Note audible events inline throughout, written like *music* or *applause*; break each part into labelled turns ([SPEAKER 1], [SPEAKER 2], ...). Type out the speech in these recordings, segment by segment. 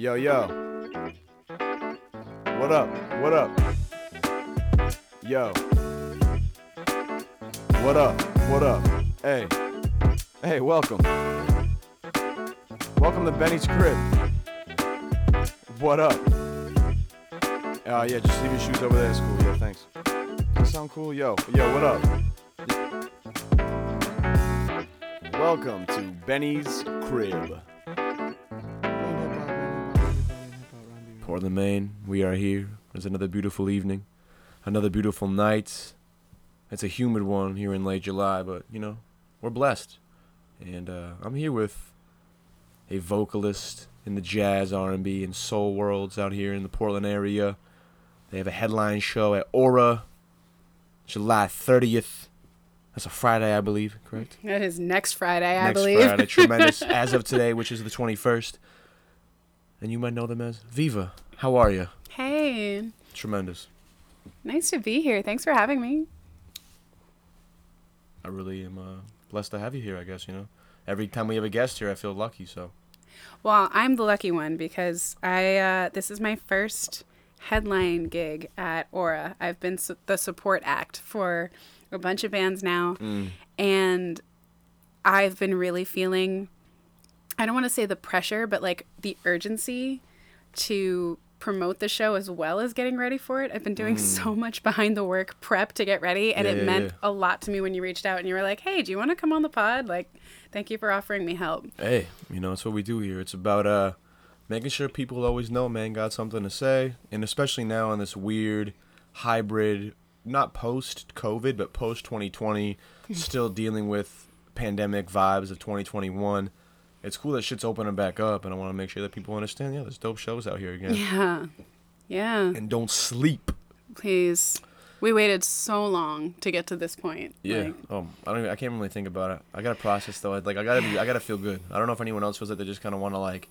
[SPEAKER 1] Yo, yo. What up? What up? Yo. What up? What up? Hey. Hey, welcome. Welcome to Benny's crib. What up? Uh, yeah, just leave your shoes over there. It's cool. Yeah, thanks. That sound cool? Yo, yo, what up? Welcome to Benny's crib. Portland, Maine. We are here. It's another beautiful evening, another beautiful night. It's a humid one here in late July, but you know we're blessed. And uh, I'm here with a vocalist in the jazz, R&B, and soul worlds out here in the Portland area. They have a headline show at Aura, July 30th. That's a Friday, I believe. Correct.
[SPEAKER 2] That is next Friday, I believe. Next.
[SPEAKER 1] Friday, tremendous. *laughs* As of today, which is the 21st, and you might know them as Viva. How are you?
[SPEAKER 2] hey,
[SPEAKER 1] Tremendous.
[SPEAKER 2] nice to be here. Thanks for having me.
[SPEAKER 1] I really am uh, blessed to have you here. I guess you know. Every time we have a guest here, I feel lucky. So
[SPEAKER 2] Well, I'm the lucky one because I uh, this is my first headline gig at Aura. I've been su- the support act for a bunch of bands now, and I've been really feeling. I don't want to say the pressure, but like the urgency to promote the show as well as getting ready for it. I've been doing so much behind the work prep to get ready, and
[SPEAKER 1] Yeah,
[SPEAKER 2] it
[SPEAKER 1] yeah,
[SPEAKER 2] meant
[SPEAKER 1] yeah.
[SPEAKER 2] a lot to me when you reached out and you were like, "Hey, do you want to come on the pod?" Like, thank you for offering me help.
[SPEAKER 1] hey, you know, it's what we do here. It's about uh making sure people always know, man, got something to say, and especially now in this weird hybrid, not post COVID, but post 2020, *laughs* still dealing with pandemic vibes of 2021. It's cool that shit's opening back up, and I want to make sure that people understand. Yeah, there's dope shows out here again,
[SPEAKER 2] Yeah, yeah.
[SPEAKER 1] and don't sleep.
[SPEAKER 2] Please. We waited so long to get to this point.
[SPEAKER 1] Yeah.
[SPEAKER 2] Like,
[SPEAKER 1] oh, I don't. Even, I can't really think about it. I gotta process though. Like I gotta be. I gotta feel good. I don't know if anyone else feels like they just kind of want to like,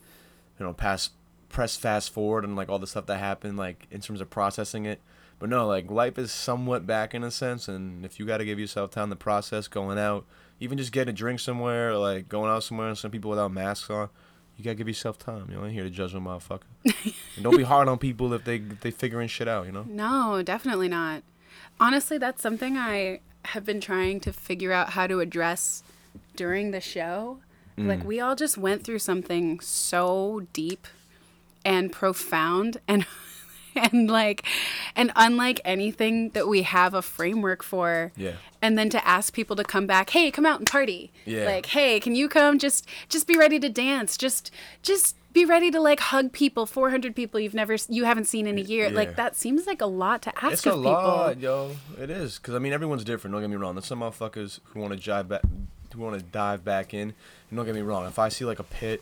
[SPEAKER 1] you know, pass, press fast forward and like all the stuff that happened, like in terms of processing it. But no, like life is somewhat back in a sense, and if you gotta give yourself time to process going out, even just getting a drink somewhere, or like going out somewhere, and some people without masks on. You gotta give yourself time. You know, ain't here to judge a motherfucker. *laughs* and don't be hard on people if they if they figuring shit out. You know.
[SPEAKER 2] no, definitely not. Honestly, that's something I have been trying to figure out how to address during the show.
[SPEAKER 1] Mm.
[SPEAKER 2] Like, we all just went through something so deep and profound and. *laughs* *laughs* And like, and unlike anything that we have a framework for,
[SPEAKER 1] Yeah.
[SPEAKER 2] and then to ask people to come back hey come out and party
[SPEAKER 1] Yeah.
[SPEAKER 2] like hey can you come just just be ready to dance just just be ready to like hug people 400 people you've never you haven't seen in a year
[SPEAKER 1] Yeah.
[SPEAKER 2] like that seems like a lot to ask
[SPEAKER 1] It's
[SPEAKER 2] of
[SPEAKER 1] a
[SPEAKER 2] people
[SPEAKER 1] lot, yo. It is, cause I mean everyone's different. Don't get me wrong. There's some motherfuckers who want to jive back, who want to dive back in. And don't get me wrong. If I see like a pit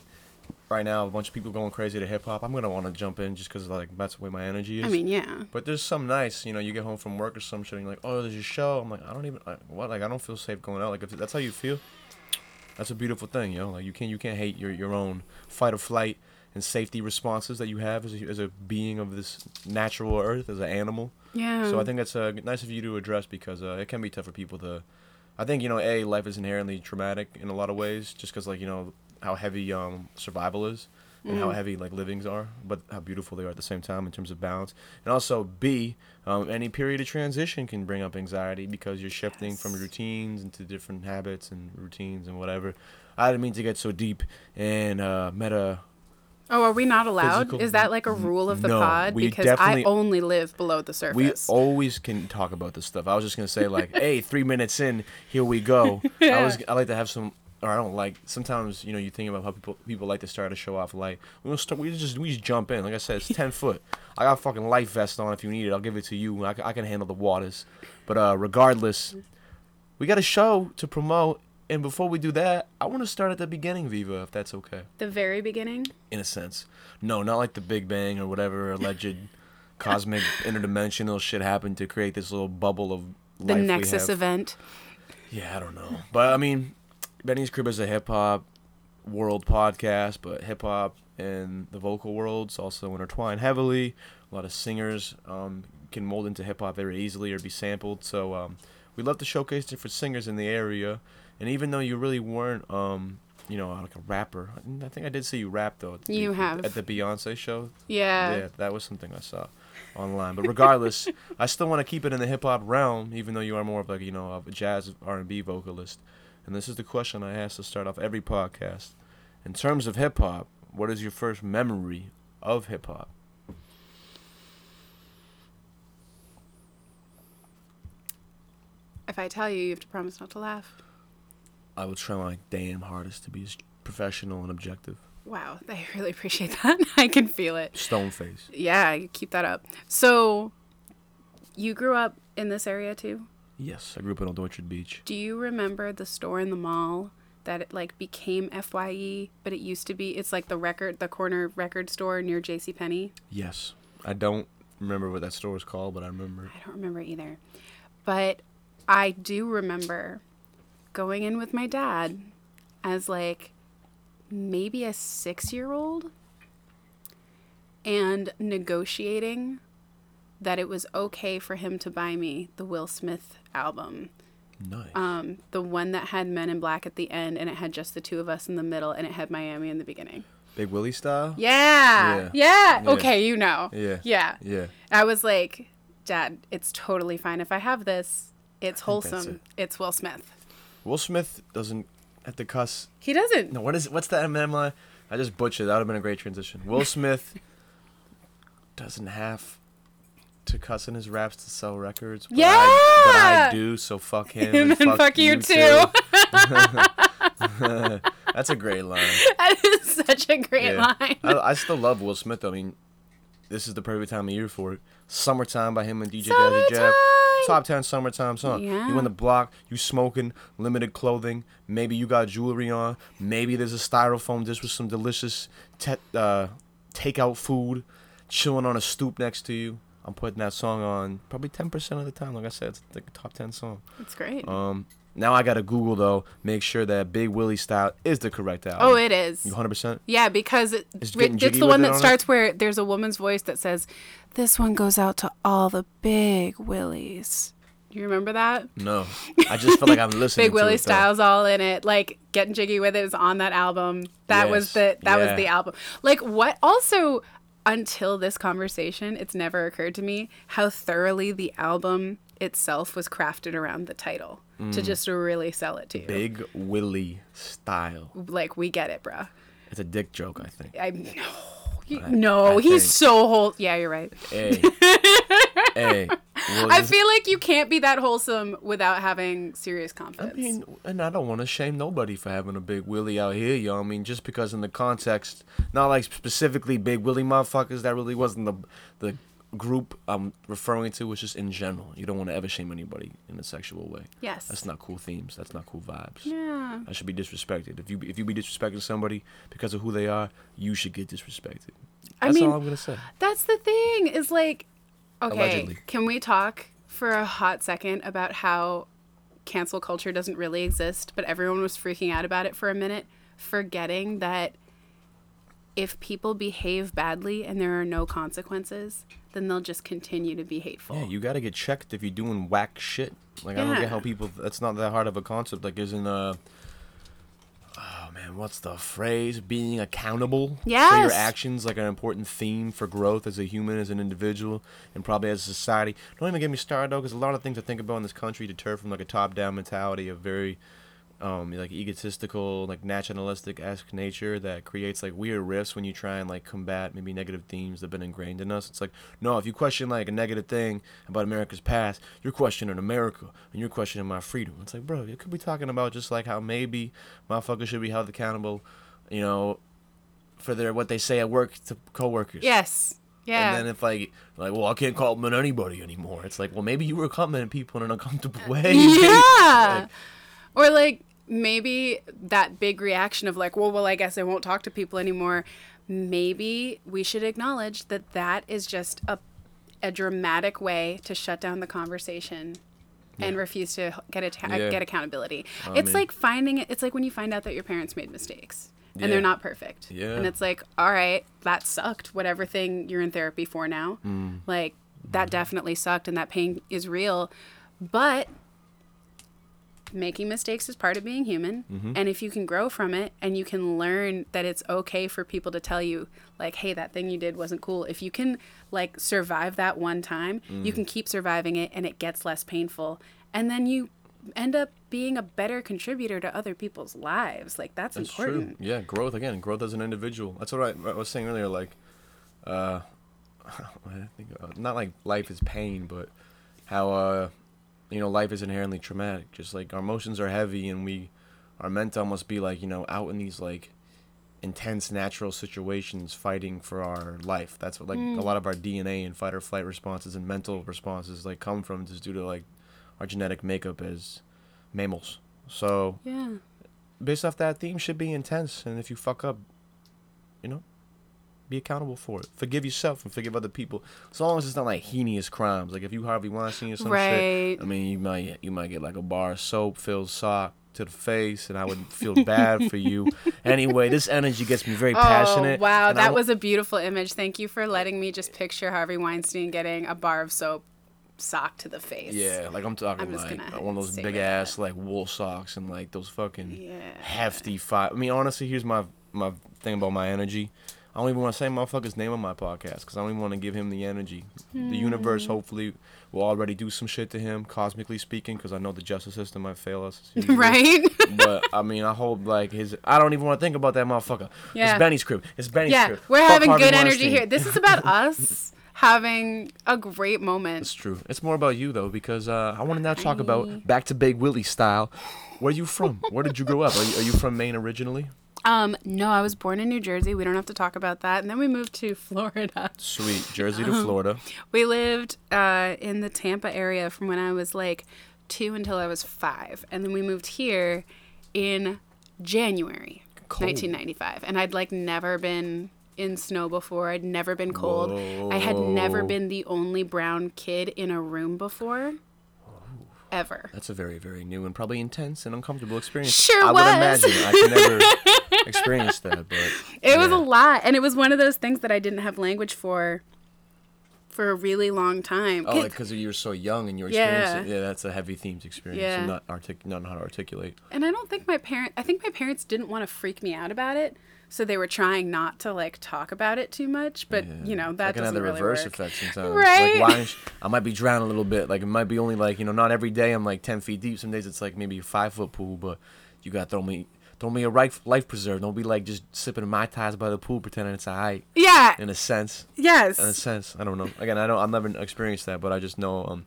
[SPEAKER 1] right now, a bunch of people going crazy to hip hop, I'm gonna want to jump in just cause like that's the way my energy is.
[SPEAKER 2] i mean yeah
[SPEAKER 1] But there's some nights, you know, you get home from work or some shit, and you're like, oh, there's a show. I'm like, I don't even, like, what? Like, I don't feel safe going out. Like, if that's how you feel, that's a beautiful thing, yo. Like, you can't, you can't hate your, your own fight or flight and safety responses that you have as a, as a being of this natural earth, as an animal.
[SPEAKER 2] yeah
[SPEAKER 1] So I think that's uh, nice of you to address because uh, it can be tough for people to. I think you know, a life is inherently traumatic in a lot of ways, just because like you know how heavy um, survival is and how heavy like livings are, but how beautiful they are at the same time in terms of balance. And also b um, any period of transition can bring up anxiety because you're shifting from routines into different habits and routines and whatever. I didn't mean to get so deep and uh, meta.
[SPEAKER 2] oh are we not allowed
[SPEAKER 1] physical-
[SPEAKER 2] is that like a rule of the
[SPEAKER 1] No,
[SPEAKER 2] pod because i only live below the surface.
[SPEAKER 1] We always can talk about this stuff. I was just gonna say like, *laughs* hey, three minutes in, here we go. I was I like to have some, or I don't like. Sometimes you know you think about how people people like to start a show off light. We don't start. We just we just jump in. Like I said, it's ten *laughs* foot. I got a fucking life vest on. If you need it, I'll give it to you. I, I can handle the waters. But uh, regardless, we got a show to promote. And before we do that, I want to start at the beginning, Viva, if that's okay.
[SPEAKER 2] the very beginning
[SPEAKER 1] In a sense, no, not like the Big Bang or whatever alleged *laughs* cosmic interdimensional shit happened to create this little bubble of
[SPEAKER 2] the nexus event
[SPEAKER 1] Yeah, I don't know, but I mean, Benny's Crib is a hip hop world podcast, but hip hop and the vocal worlds also intertwine heavily. A lot of singers um, can mold into hip hop very easily or be sampled. So um, we love to showcase different singers in the area. And even though you really weren't um, you know, like a rapper. I think I did see you rap though. At the,
[SPEAKER 2] You have.
[SPEAKER 1] at the Beyonce show.
[SPEAKER 2] Yeah.
[SPEAKER 1] yeah, that was something I saw online. But regardless, *laughs* I still want to keep it in the hip hop realm, even though you are more of like you know a jazz R and B vocalist. And this is the question I ask to start off every podcast. In terms of hip hop, what is your first memory of hip hop?
[SPEAKER 2] If I tell you, you have to promise not to laugh.
[SPEAKER 1] I will try my damn hardest to be as professional and objective.
[SPEAKER 2] Wow, *laughs* I really appreciate that. *laughs* I can feel it.
[SPEAKER 1] Stone face.
[SPEAKER 2] Yeah, keep that up. So, you grew up in this area too?
[SPEAKER 1] Yes, I grew up in Old Orchard Beach.
[SPEAKER 2] Do you remember the store in the mall that it like became FYE, but it used to be it's like the record the corner record store near JC Penney?
[SPEAKER 1] Yes, I don't remember what that store was called, but I remember.
[SPEAKER 2] I don't remember either. But I do remember going in with my dad as like maybe a 6-year-old and negotiating that it was okay for him to buy me the Will Smith album.
[SPEAKER 1] Nice.
[SPEAKER 2] Um, the one that had Men in Black at the end and it had just the two of us in the middle and it had Miami in the beginning.
[SPEAKER 1] Big Willie style.
[SPEAKER 2] Yeah.
[SPEAKER 1] Yeah.
[SPEAKER 2] Yeah.
[SPEAKER 1] Yeah.
[SPEAKER 2] Okay, you know.
[SPEAKER 1] Yeah.
[SPEAKER 2] Yeah.
[SPEAKER 1] Yeah.
[SPEAKER 2] I was like, Dad, it's totally fine if I have this. It's wholesome.
[SPEAKER 1] it.
[SPEAKER 2] It's Will Smith.
[SPEAKER 1] Will Smith doesn't have to cuss.
[SPEAKER 2] He doesn't.
[SPEAKER 1] No, what is what's that Eminem line? I just butchered. That would have been a great transition. Will *laughs* Smith doesn't have to cuss in his raps to sell records. But I, but I do. So fuck him. *laughs*
[SPEAKER 2] And then fuck you too. *laughs* *laughs*
[SPEAKER 1] That's a great line.
[SPEAKER 2] that is such a great
[SPEAKER 1] Yeah.
[SPEAKER 2] line.
[SPEAKER 1] I, I still love Will Smith. I mean, this is the perfect time of year for it. Summertime by him and DJ Jazzy Jeff. Top 10 summertime song.
[SPEAKER 2] Yeah.
[SPEAKER 1] You on the block, you smoking, limited clothing. Maybe you got jewelry on. Maybe there's a styrofoam dish with some delicious te- uh, takeout food chilling on a stoop next to you. I'm putting that song on probably 10% of the time. Like I said, it's like a top 10 song.
[SPEAKER 2] It's great.
[SPEAKER 1] Um, now I got to Google, though, make sure that Big Willie style is the correct album.
[SPEAKER 2] oh, it is.
[SPEAKER 1] You 100%?
[SPEAKER 2] Yeah, because it, it-
[SPEAKER 1] Getting
[SPEAKER 2] it's the one that
[SPEAKER 1] on it?
[SPEAKER 2] starts where there's a woman's voice that says, "This one goes out to all the big willies." You remember that?
[SPEAKER 1] No. I just feel like I'm *laughs* listening
[SPEAKER 2] Big
[SPEAKER 1] to
[SPEAKER 2] Willie
[SPEAKER 1] it.
[SPEAKER 2] Styles all in it. Like getting jiggy with it is on that album. That was the that was the album. Like what also until this conversation, it's never occurred to me how thoroughly the album itself was crafted around the title to just really sell it to you.
[SPEAKER 1] Mm. Big Willie style.
[SPEAKER 2] Like we get it, bruh.
[SPEAKER 1] It's a dick joke, I think.
[SPEAKER 2] I no, he- no,
[SPEAKER 1] I
[SPEAKER 2] he's
[SPEAKER 1] think-
[SPEAKER 2] so whole. Yeah, you're right.
[SPEAKER 1] Hey. *laughs* hey. Well, *laughs*
[SPEAKER 2] I feel like you can't be that wholesome without having serious confidence.
[SPEAKER 1] I mean, and I don't want to shame nobody for having a big Willie out here, yo. I mean, just because in the context, not like specifically big Willie motherfuckers, that really wasn't the the group I'm referring to. It's just in general. You don't want to ever shame anybody in a sexual way.
[SPEAKER 2] yes.
[SPEAKER 1] That's not cool themes. That's not cool vibes.
[SPEAKER 2] yeah.
[SPEAKER 1] I should be disrespected. If you if you be disrespecting somebody because of who they are, you should get disrespected.
[SPEAKER 2] I
[SPEAKER 1] That's
[SPEAKER 2] mean,
[SPEAKER 1] all I'm gonna say.
[SPEAKER 2] That's the thing is like, okay,
[SPEAKER 1] Allegedly.
[SPEAKER 2] can we talk for a hot second about how cancel culture doesn't really exist, but everyone was freaking out about it for a minute, forgetting that if people behave badly and there are no consequences, then they'll just continue to be hateful.
[SPEAKER 1] Yeah, you gotta get checked if you're doing whack shit. Like I don't get how people. That's not that hard of a concept. Like isn't uh. What's the phrase? Being accountable for your actions, like an important theme for growth as a human, as an individual, and probably as a society. Don't even get me started though, because a lot of things I think about in this country deter from like a top-down mentality of very um, like egotistical, like nationalistic esque nature that creates like weird rifts when you try and like combat maybe negative themes that have been ingrained in us. It's like, no, if you question like a negative thing about America's past, you're questioning America and you're questioning my freedom. It's like, bro, you could be talking about just like how maybe motherfuckers should be held accountable, you know, for their what they say at work to coworkers.
[SPEAKER 2] Yes. Yeah.
[SPEAKER 1] And then if like like, well, I can't call them anybody anymore. It's like, well, maybe you were complimenting people in an uncomfortable *laughs* way.
[SPEAKER 2] yeah.
[SPEAKER 1] Like,
[SPEAKER 2] or like maybe that big reaction of like, well, well, I guess I won't talk to people anymore. Maybe we should acknowledge that that is just a a dramatic way to shut down the conversation and refuse to get it
[SPEAKER 1] Yeah.
[SPEAKER 2] get accountability.
[SPEAKER 1] I
[SPEAKER 2] it's
[SPEAKER 1] mean-
[SPEAKER 2] like finding it. It's like when you find out that your parents made mistakes. And they're not perfect.
[SPEAKER 1] Yeah.
[SPEAKER 2] And it's like, all right, that sucked. Whatever thing you're in therapy for now.
[SPEAKER 1] Mm.
[SPEAKER 2] Like, that definitely sucked and that pain is real. But making mistakes is part of being human
[SPEAKER 1] Mm-hmm.
[SPEAKER 2] and if you can grow from it and you can learn that it's okay for people to tell you like hey that thing you did wasn't cool if you can like survive that one time
[SPEAKER 1] Mm.
[SPEAKER 2] you can keep surviving it and it gets less painful and then you end up being a better contributor to other people's lives like that's,
[SPEAKER 1] That's
[SPEAKER 2] important
[SPEAKER 1] true. Yeah, growth again. Growth as an individual. That's what I, I was saying earlier. Like, uh, *laughs* I think uh, not like life is pain, but how uh, you know, life is inherently traumatic. Just like our emotions are heavy, and we are meant to almost be like you know out in these like intense natural situations fighting for our life. That's what like a mm. lot of our DNA and fight or flight responses and mental responses like come from just due to like our genetic makeup as mammals. So
[SPEAKER 2] yeah
[SPEAKER 1] based off that theme should be intense and if you fuck up you know be accountable for it forgive yourself and forgive other people as long as it's not like heinous crimes like if you harvey weinstein or some
[SPEAKER 2] Right.
[SPEAKER 1] shit i mean you might you might get like a bar of soap filled sock to the face and i would feel bad for you *laughs* anyway this energy gets me very oh, passionate
[SPEAKER 2] Oh, wow,
[SPEAKER 1] and I
[SPEAKER 2] that
[SPEAKER 1] wa-
[SPEAKER 2] was a beautiful image. Thank you for letting me just picture Harvey Weinstein getting a bar of soap sock to the face.
[SPEAKER 1] yeah like i'm talking
[SPEAKER 2] I'm
[SPEAKER 1] like one of those big
[SPEAKER 2] that.
[SPEAKER 1] ass like wool socks and like those fucking
[SPEAKER 2] Yeah.
[SPEAKER 1] hefty five. I mean, honestly, here's my my thing about my energy. I don't even want to say motherfucker's name on my podcast because I don't even want to give him the energy. The universe
[SPEAKER 2] Hmm.
[SPEAKER 1] hopefully will already do some shit to him, cosmically speaking, because I know the justice system might fail us. *laughs*
[SPEAKER 2] Right?
[SPEAKER 1] but I mean, I hope like his. I don't even want to think about that motherfucker.
[SPEAKER 2] Yeah.
[SPEAKER 1] It's Benny's crib. It's Benny's
[SPEAKER 2] yeah,
[SPEAKER 1] crib.
[SPEAKER 2] we're
[SPEAKER 1] Fuck
[SPEAKER 2] having
[SPEAKER 1] Harvey
[SPEAKER 2] good energy here. This is about *laughs* us having a great moment.
[SPEAKER 1] It's true. It's more about you though, because uh, I want to now talk about back to Big Willie style. Where you from? Where did you grow up? Are you, are you from Maine originally?
[SPEAKER 2] Um, no, I was born in New Jersey. We don't have to talk about that. And then we moved to *laughs* Florida.
[SPEAKER 1] Sweet, Jersey to Florida.
[SPEAKER 2] We lived uh, in the Tampa area from when I was like two until I was five. And then we moved here in January
[SPEAKER 1] Cold.
[SPEAKER 2] 1995. And I'd like never been in snow before. I'd never been cold. I had never been the only brown kid in a room before. Ever.
[SPEAKER 1] That's a very, very new and probably intense and uncomfortable experience.
[SPEAKER 2] Sure
[SPEAKER 1] I would imagine. I could never *laughs* experience that, but
[SPEAKER 2] It was a lot, and it was one of those things that I didn't have language for for a really long time.
[SPEAKER 1] Oh, like because you were so young and you were
[SPEAKER 2] Yeah.
[SPEAKER 1] Yeah, that's a heavy theme to experience
[SPEAKER 2] Yeah.
[SPEAKER 1] and not artic- not know how to articulate.
[SPEAKER 2] and I don't think my parent I think my parents didn't want to freak me out about it, so they were trying not to like talk about it too much. But you know that
[SPEAKER 1] that can have
[SPEAKER 2] doesn't
[SPEAKER 1] the
[SPEAKER 2] really
[SPEAKER 1] reverse
[SPEAKER 2] work.
[SPEAKER 1] effect sometimes.
[SPEAKER 2] Right?
[SPEAKER 1] Like, why? sh- I might be drowning a little bit. Like it might be only like you know, not every day I'm like ten feet deep. Some days it's like maybe a five foot pool, but you gotta throw me. Throw me a life, life preserve. Don't be like just sipping my ties by the pool, pretending it's alright.
[SPEAKER 2] Yeah.
[SPEAKER 1] In a sense,
[SPEAKER 2] Yes.
[SPEAKER 1] in a sense. I don't know. Again, I don't. I've never experienced that, but I just know um,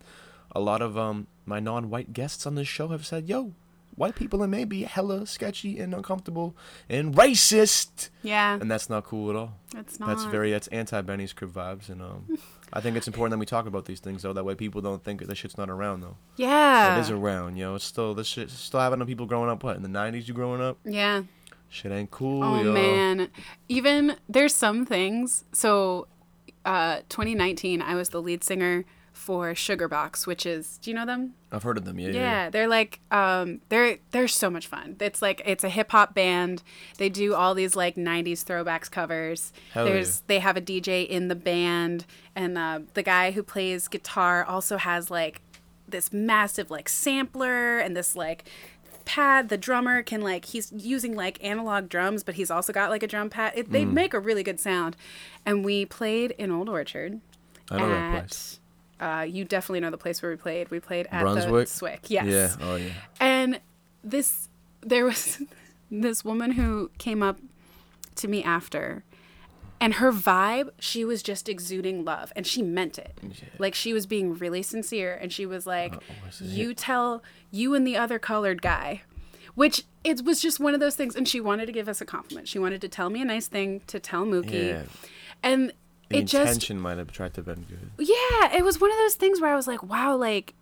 [SPEAKER 1] a lot of um my non-white guests on this show have said, "Yo, white people and maybe hella sketchy and uncomfortable and racist,"
[SPEAKER 2] yeah.
[SPEAKER 1] and that's not cool at all.
[SPEAKER 2] That's not.
[SPEAKER 1] That's very that's anti Benny's crib vibes, and um, *laughs* I think it's important that we talk about these things though. That way, people don't think that shit's not around though.
[SPEAKER 2] Yeah.
[SPEAKER 1] It is around, yo. It's still this shit still happening to people growing up. What in the '90s? You growing up?
[SPEAKER 2] yeah.
[SPEAKER 1] Shit ain't cool,
[SPEAKER 2] Oh
[SPEAKER 1] yo.
[SPEAKER 2] man. Even there's some things. So, uh, 2019, I was the lead singer for Sugarbox, which is. Do you know them?
[SPEAKER 1] I've heard of them. Yeah, yeah.
[SPEAKER 2] Yeah, they're like um they're they're so much fun. It's like it's a hip hop band. They do all these like 90s throwbacks covers.
[SPEAKER 1] Hell
[SPEAKER 2] There's they have a DJ in the band and uh, the guy who plays guitar also has like this massive like sampler and this like pad the drummer can like he's using like analog drums but he's also got like a drum pad it,
[SPEAKER 1] Mm.
[SPEAKER 2] they make a really good sound and we played in old orchard
[SPEAKER 1] I know that place.
[SPEAKER 2] Uh, you definitely know the place where we played. We played at
[SPEAKER 1] Brunswick?
[SPEAKER 2] the Swick. Yes.
[SPEAKER 1] Yeah. Oh yeah.
[SPEAKER 2] And this, there was *laughs* this woman who came up to me after, and her vibe, she was just exuding love, and she meant it. Like she was being really sincere, and she was like,
[SPEAKER 1] is
[SPEAKER 2] "You tell you and the other colored guy." Which it was just one of those things, and she wanted to give us a compliment. She wanted to tell me a nice thing to tell Mookie,
[SPEAKER 1] Yeah.
[SPEAKER 2] and
[SPEAKER 1] The
[SPEAKER 2] it just
[SPEAKER 1] intention might have tried to been good.
[SPEAKER 2] yeah, it was one of those things where I was like, wow, like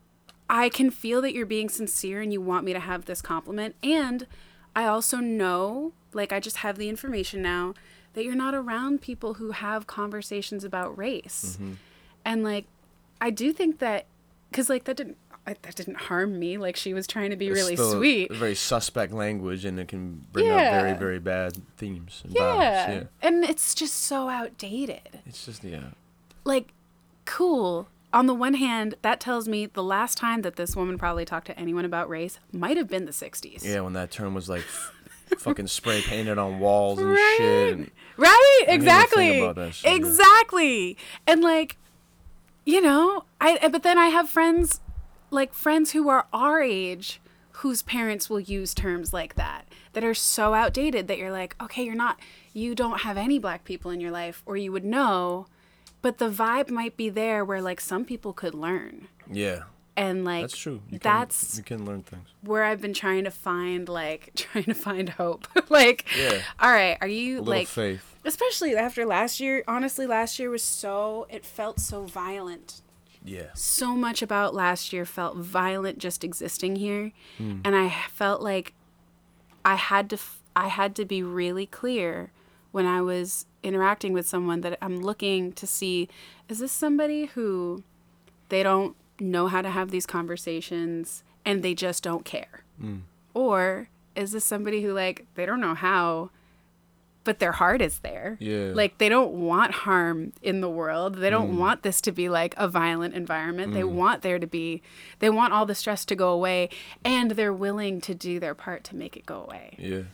[SPEAKER 2] I can feel that you're being sincere and you want me to have this compliment. And I also know, like, I just have the information now that you're not around people who have conversations about race.
[SPEAKER 1] Mm-hmm.
[SPEAKER 2] And, like, I do think that, because, like, that didn't. I- That didn't harm me. Like she was trying to be
[SPEAKER 1] It's
[SPEAKER 2] really sweet.
[SPEAKER 1] Very suspect language, and it can bring
[SPEAKER 2] Yeah.
[SPEAKER 1] up very, very bad themes and
[SPEAKER 2] Yeah.
[SPEAKER 1] Yeah.
[SPEAKER 2] And it's just so outdated.
[SPEAKER 1] It's just yeah.
[SPEAKER 2] like cool on the one hand, that tells me the last time that this woman probably talked to anyone about race might have been the 60s.
[SPEAKER 1] Yeah, when that term was like *laughs* fucking spray painted on walls and
[SPEAKER 2] Right.
[SPEAKER 1] shit. And,
[SPEAKER 2] Right, exactly.
[SPEAKER 1] shit, yeah.
[SPEAKER 2] exactly. And like, you know, I but then I have friends like friends who are our age whose parents will use terms like that that are so outdated that you're like, okay, you're not you don't have any black people in your life or you would know, but the vibe might be there where like some people could learn.
[SPEAKER 1] yeah,
[SPEAKER 2] And like
[SPEAKER 1] that's true. You can,
[SPEAKER 2] that's
[SPEAKER 1] you can learn things.
[SPEAKER 2] where I've been trying to find like *laughs* trying to find hope. *laughs* like
[SPEAKER 1] Yeah.
[SPEAKER 2] all right, are you
[SPEAKER 1] A
[SPEAKER 2] like
[SPEAKER 1] faith.
[SPEAKER 2] especially after last year honestly last year was so it felt so violent
[SPEAKER 1] Yeah.
[SPEAKER 2] so much about last year felt violent just existing here
[SPEAKER 1] Hmm.
[SPEAKER 2] and i felt like i had to f- i had to be really clear when i was interacting with someone that i'm looking to see is this somebody who they don't know how to have these conversations and they just don't care
[SPEAKER 1] Hmm.
[SPEAKER 2] or is this somebody who like they don't know how but their heart is there.
[SPEAKER 1] Yeah.
[SPEAKER 2] Like they don't want harm in the world. They don't want this to be like a violent environment. They want there to be they want all the stress to go away and they're willing to do their part to make it go away.
[SPEAKER 1] Yeah.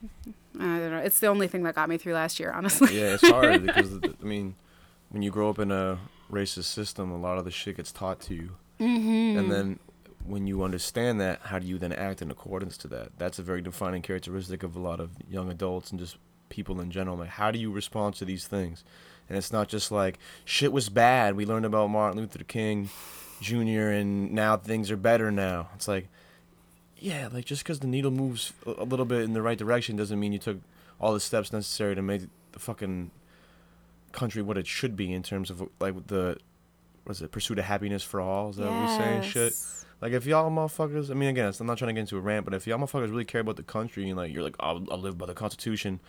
[SPEAKER 1] *laughs*
[SPEAKER 2] I don't know. It's the only thing that got me through last year, honestly.
[SPEAKER 1] Yeah, it's hard *laughs* because I mean, when you grow up in a racist system, a lot of the shit gets taught to you, mm-hmm. and then when you understand that, how do you then act in accordance to that? That's a very defining characteristic of a lot of young adults and just people in general. Like, how do you respond to these things? And it's not just like shit was bad. We learned about Martin Luther King Jr. and now things are better now. It's like yeah, like just because the needle moves a little bit in the right direction doesn't mean you took all the steps necessary to make the fucking country what it should be in terms of like the was it pursuit of happiness for all? Is that what we're saying? Shit. Like if y'all motherfuckers, I mean, again, I'm not trying to get into a rant, but if y'all motherfuckers really care about the country and like you're like, oh, I'll, I'll live by the Constitution,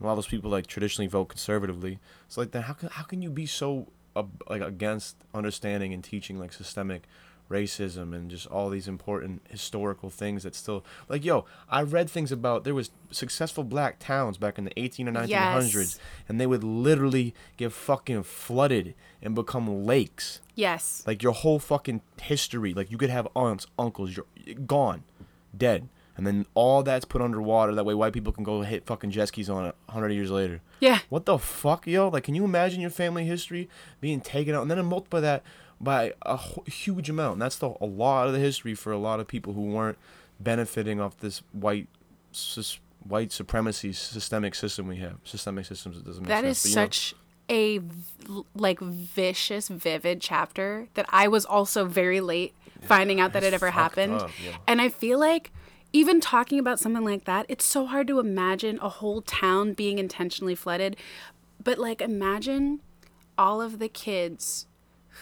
[SPEAKER 1] a lot of those people like traditionally vote conservatively, it's like then how can how can you be so uh, like against understanding and teaching like systemic racism and just all these important historical things that still like yo i read things about there was successful black towns back in the 18 or 1900s
[SPEAKER 2] Yes.
[SPEAKER 1] and they would literally get fucking flooded and become lakes
[SPEAKER 2] Yes.
[SPEAKER 1] like your whole fucking history like you could have aunts uncles you're gone dead and then all that's put underwater. That way white people can go hit fucking jet skis on it 100 years later.
[SPEAKER 2] Yeah.
[SPEAKER 1] what the fuck yo? Like can you imagine your family history being taken out and then multiply that by a huge amount? And that's the, a lot of the history for a lot of people who weren't benefiting off this white sus, white supremacy systemic system we have. Systemic systems that doesn't make
[SPEAKER 2] That is
[SPEAKER 1] sense but, you know,
[SPEAKER 2] such a like vicious, vivid chapter that I was also very late finding out that it ever happened.
[SPEAKER 1] up, yeah.
[SPEAKER 2] And I feel like even talking about something like that, it's so hard to imagine a whole town being intentionally flooded. But like imagine all of the kids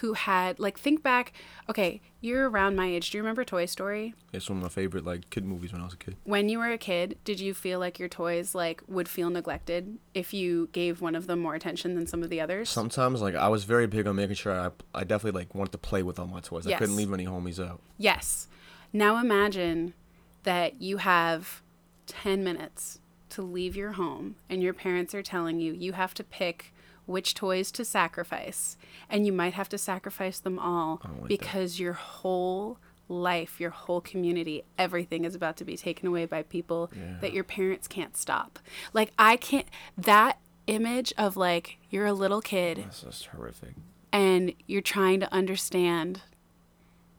[SPEAKER 2] who had like think back, okay, you're around my age. Do you remember Toy Story?
[SPEAKER 1] it's one of my favorite like kid movies when i was a kid
[SPEAKER 2] when you were a kid, did you feel like your toys like would feel neglected if you gave one of them more attention than some of the others?
[SPEAKER 1] sometimes like i was very big on making sure i, I definitely like wanted to play with all my toys i couldn't leave any homies out
[SPEAKER 2] Yes. Now imagine that you have 10 minutes to leave your home and your parents are telling you you have to pick which toys to sacrifice and you might have to sacrifice them all
[SPEAKER 1] like that.
[SPEAKER 2] because your whole life, your whole community, everything is about to be taken away by people that your parents can't stop. Like I can't that image of like you're a little kid
[SPEAKER 1] that's just horrific
[SPEAKER 2] and you're trying to understand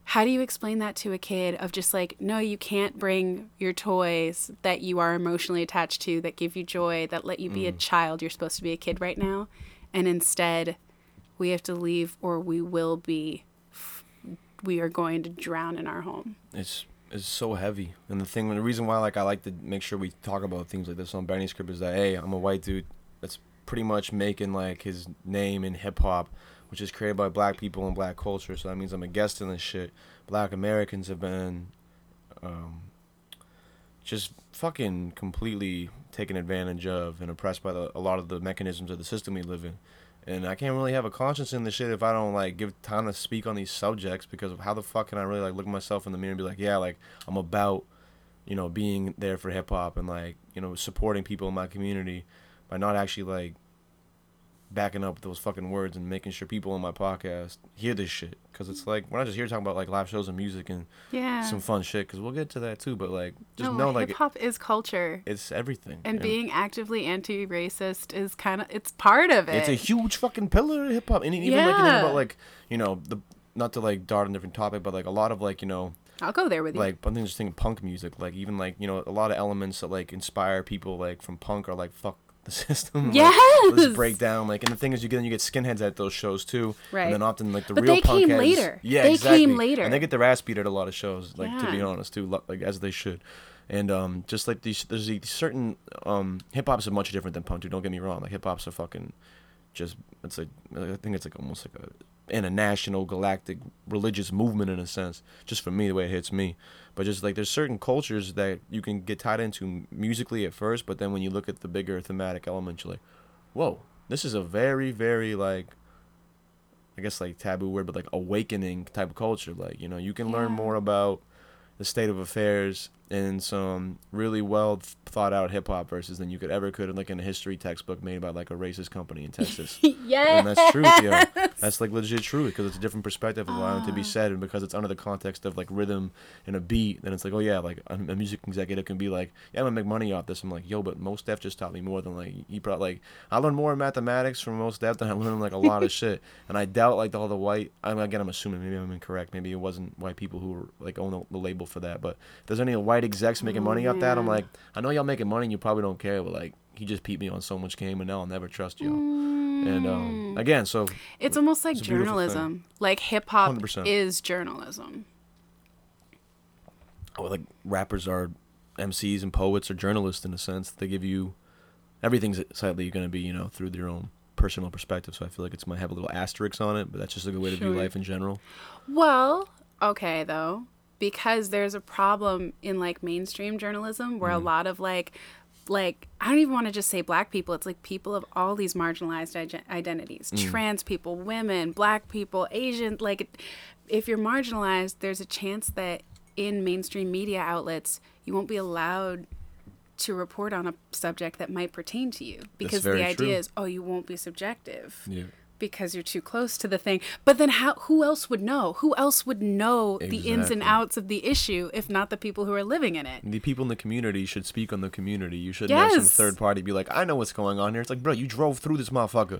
[SPEAKER 2] how do you explain that to a kid of just like no you can't bring your toys that you are emotionally attached to that give you joy that let you be a mm. child? You're supposed to be a kid right now. And instead we have to leave or we will be we are going to drown in our home.
[SPEAKER 1] It's it's so heavy. And the thing the reason why like i like to make sure we talk about things like this on Benny's crib is that hey i'm a white dude that's pretty much making like his name in hip-hop which is created by black people and black culture. So that means i'm a guest in this shit. Black americans have been um just fucking completely taken advantage of and oppressed by the, a lot of the mechanisms of the system we live in. And I can't really have a conscience in this shit if I don't like give time to speak on these subjects because of how the fuck can I really like look myself in the mirror and be like, yeah, like I'm about, you know, being there for hip hop and like, you know, supporting people in my community by not actually like backing up those fucking words and making sure people on my podcast hear this shit because it's like we're not just here talking about like live shows and music and
[SPEAKER 2] Yeah.
[SPEAKER 1] some fun shit because we'll get to that too. But like, just
[SPEAKER 2] no,
[SPEAKER 1] know like
[SPEAKER 2] hip hop is culture.
[SPEAKER 1] it's everything.
[SPEAKER 2] and being actively anti-racist is kind of it's part of it.
[SPEAKER 1] it's a huge fucking pillar of hip hop. And even like you
[SPEAKER 2] Yeah.
[SPEAKER 1] about like you know the not to like dart on a different topic, but like a lot of like you know
[SPEAKER 2] I'll go there with you.
[SPEAKER 1] like I'm just thinking punk music, like even like you know a lot of elements that like inspire people like from punk are like fuck the *laughs* system. like,
[SPEAKER 2] Yes!
[SPEAKER 1] let's break down like and the thing is you get you get skinheads at those shows too.
[SPEAKER 2] Right.
[SPEAKER 1] And then often like the
[SPEAKER 2] But
[SPEAKER 1] real
[SPEAKER 2] they
[SPEAKER 1] punk
[SPEAKER 2] came
[SPEAKER 1] heads-
[SPEAKER 2] later.
[SPEAKER 1] Yeah,
[SPEAKER 2] They
[SPEAKER 1] exactly.
[SPEAKER 2] came later.
[SPEAKER 1] And they get their ass beat at a lot of shows, like to be honest too, like as they should. And um, just like these, there's these certain um, hip hops are much different than punk. Dude, don't get me wrong. Like hip hops are fucking, just it's like I think it's like almost like a in a national galactic religious movement in a sense. Just for me, the way it hits me. But just like there's certain cultures that you can get tied into musically at first, but then when you look at the bigger thematic elements, you're like, whoa, this is a very very like I guess like taboo word, but like awakening type of culture. Like you know, you can learn more about the state of affairs in some really well thought out hip hop verses than you could ever could in like in a history textbook made by like a racist company in Texas. *laughs*
[SPEAKER 2] yeah.
[SPEAKER 1] and that's truth, yo. *laughs* That's like legit truth because it's a different perspective of allowing it to be
[SPEAKER 2] Ah.
[SPEAKER 1] said, and because it's under the context of like rhythm and a beat, then it's like, oh yeah, like a, a music executive can be like, yeah, I'm gonna make money off this. I'm like, yo, but Mos Def just taught me more than like he brought like I learned more in mathematics from Mos Def than I *laughs* learned like a lot of shit, and I doubt like all the white. I mean, again, I'm assuming maybe I'm incorrect. Maybe it wasn't white people who were like own the, the label for that, but if there's any white execs making money off that, I'm like, I know y'all making money, and you probably don't care, but like. He just peeped me on so much game, and now I'll never trust y'all. And um,
[SPEAKER 2] Mm.
[SPEAKER 1] again, so
[SPEAKER 2] It's almost like
[SPEAKER 1] It's a beautiful thing.
[SPEAKER 2] journalism. Like hip hop is journalism.
[SPEAKER 1] oh, like rappers are MCs and poets are journalists in a sense. They give you everything's slightly going to be you know through their own personal perspective. So I feel like it's might have a little asterisk on it, but that's just a good way to view life in general.
[SPEAKER 2] Well, okay though, because there's a problem in like mainstream journalism where a mm-hmm. lot of like like I don't even want to just say black people, it's like people of all these marginalized ide- identities. Mm. Trans people, women, black people, Asian, like if you're marginalized, there's a chance that in mainstream media outlets, you won't be allowed to report on a subject that might pertain to you because the idea
[SPEAKER 1] true.
[SPEAKER 2] is oh you won't be subjective
[SPEAKER 1] Yeah.
[SPEAKER 2] Because you're too close to the thing. But then how who else would know? Who else would know the ins and outs of the issue if not the people who are living in it?
[SPEAKER 1] The people in the community should speak on the community. You shouldn't have some third party be like, I know what's going on here. It's like, bro, you drove through this motherfucker.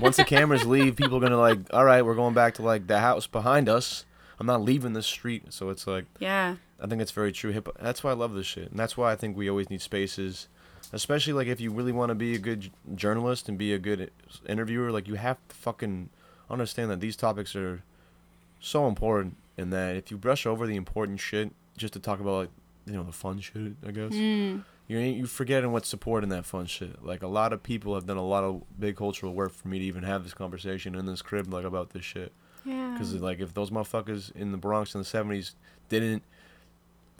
[SPEAKER 1] *laughs* Once the cameras leave, people are gonna like, all right, we're going back to like the house behind us. I'm not leaving this street. So it's like,
[SPEAKER 2] Yeah.
[SPEAKER 1] I think it's very true. Hip. That's why I love this shit, and that's why I think we always need spaces, especially like if you really want to be a good journalist and be a good interviewer. Like you have to fucking understand that these topics are so important, and that if you brush over the important shit just to talk about like you know the fun shit, I guess
[SPEAKER 2] Mm.
[SPEAKER 1] you ain't you forgetting what's supporting that fun shit. Like a lot of people have done a lot of big cultural work for me to even have this conversation in this crib like about this shit.
[SPEAKER 2] Yeah.
[SPEAKER 1] Because like if those motherfuckers in the Bronx in the seventies didn't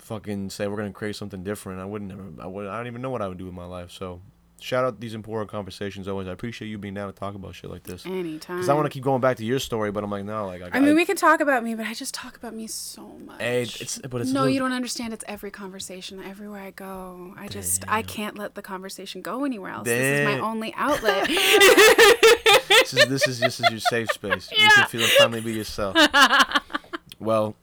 [SPEAKER 1] fucking say we're gonna create something different, I wouldn't ever. I would. I don't even know what I would do with my life. So shout out these important conversations always. I appreciate you being down to talk about shit like this.
[SPEAKER 2] Anytime.
[SPEAKER 1] Because I want to keep going back to your story, but I'm like no, like I,
[SPEAKER 2] I mean, we can talk about me, but I just talk about me so much.
[SPEAKER 1] Hey, it's but it's
[SPEAKER 2] no,
[SPEAKER 1] little-
[SPEAKER 2] you don't understand. It's every conversation, everywhere I go. I just, I can't let the conversation go anywhere else. This is my only outlet. *laughs*
[SPEAKER 1] this is this is just your safe space. Yeah. You can feel finally be yourself. *laughs* well,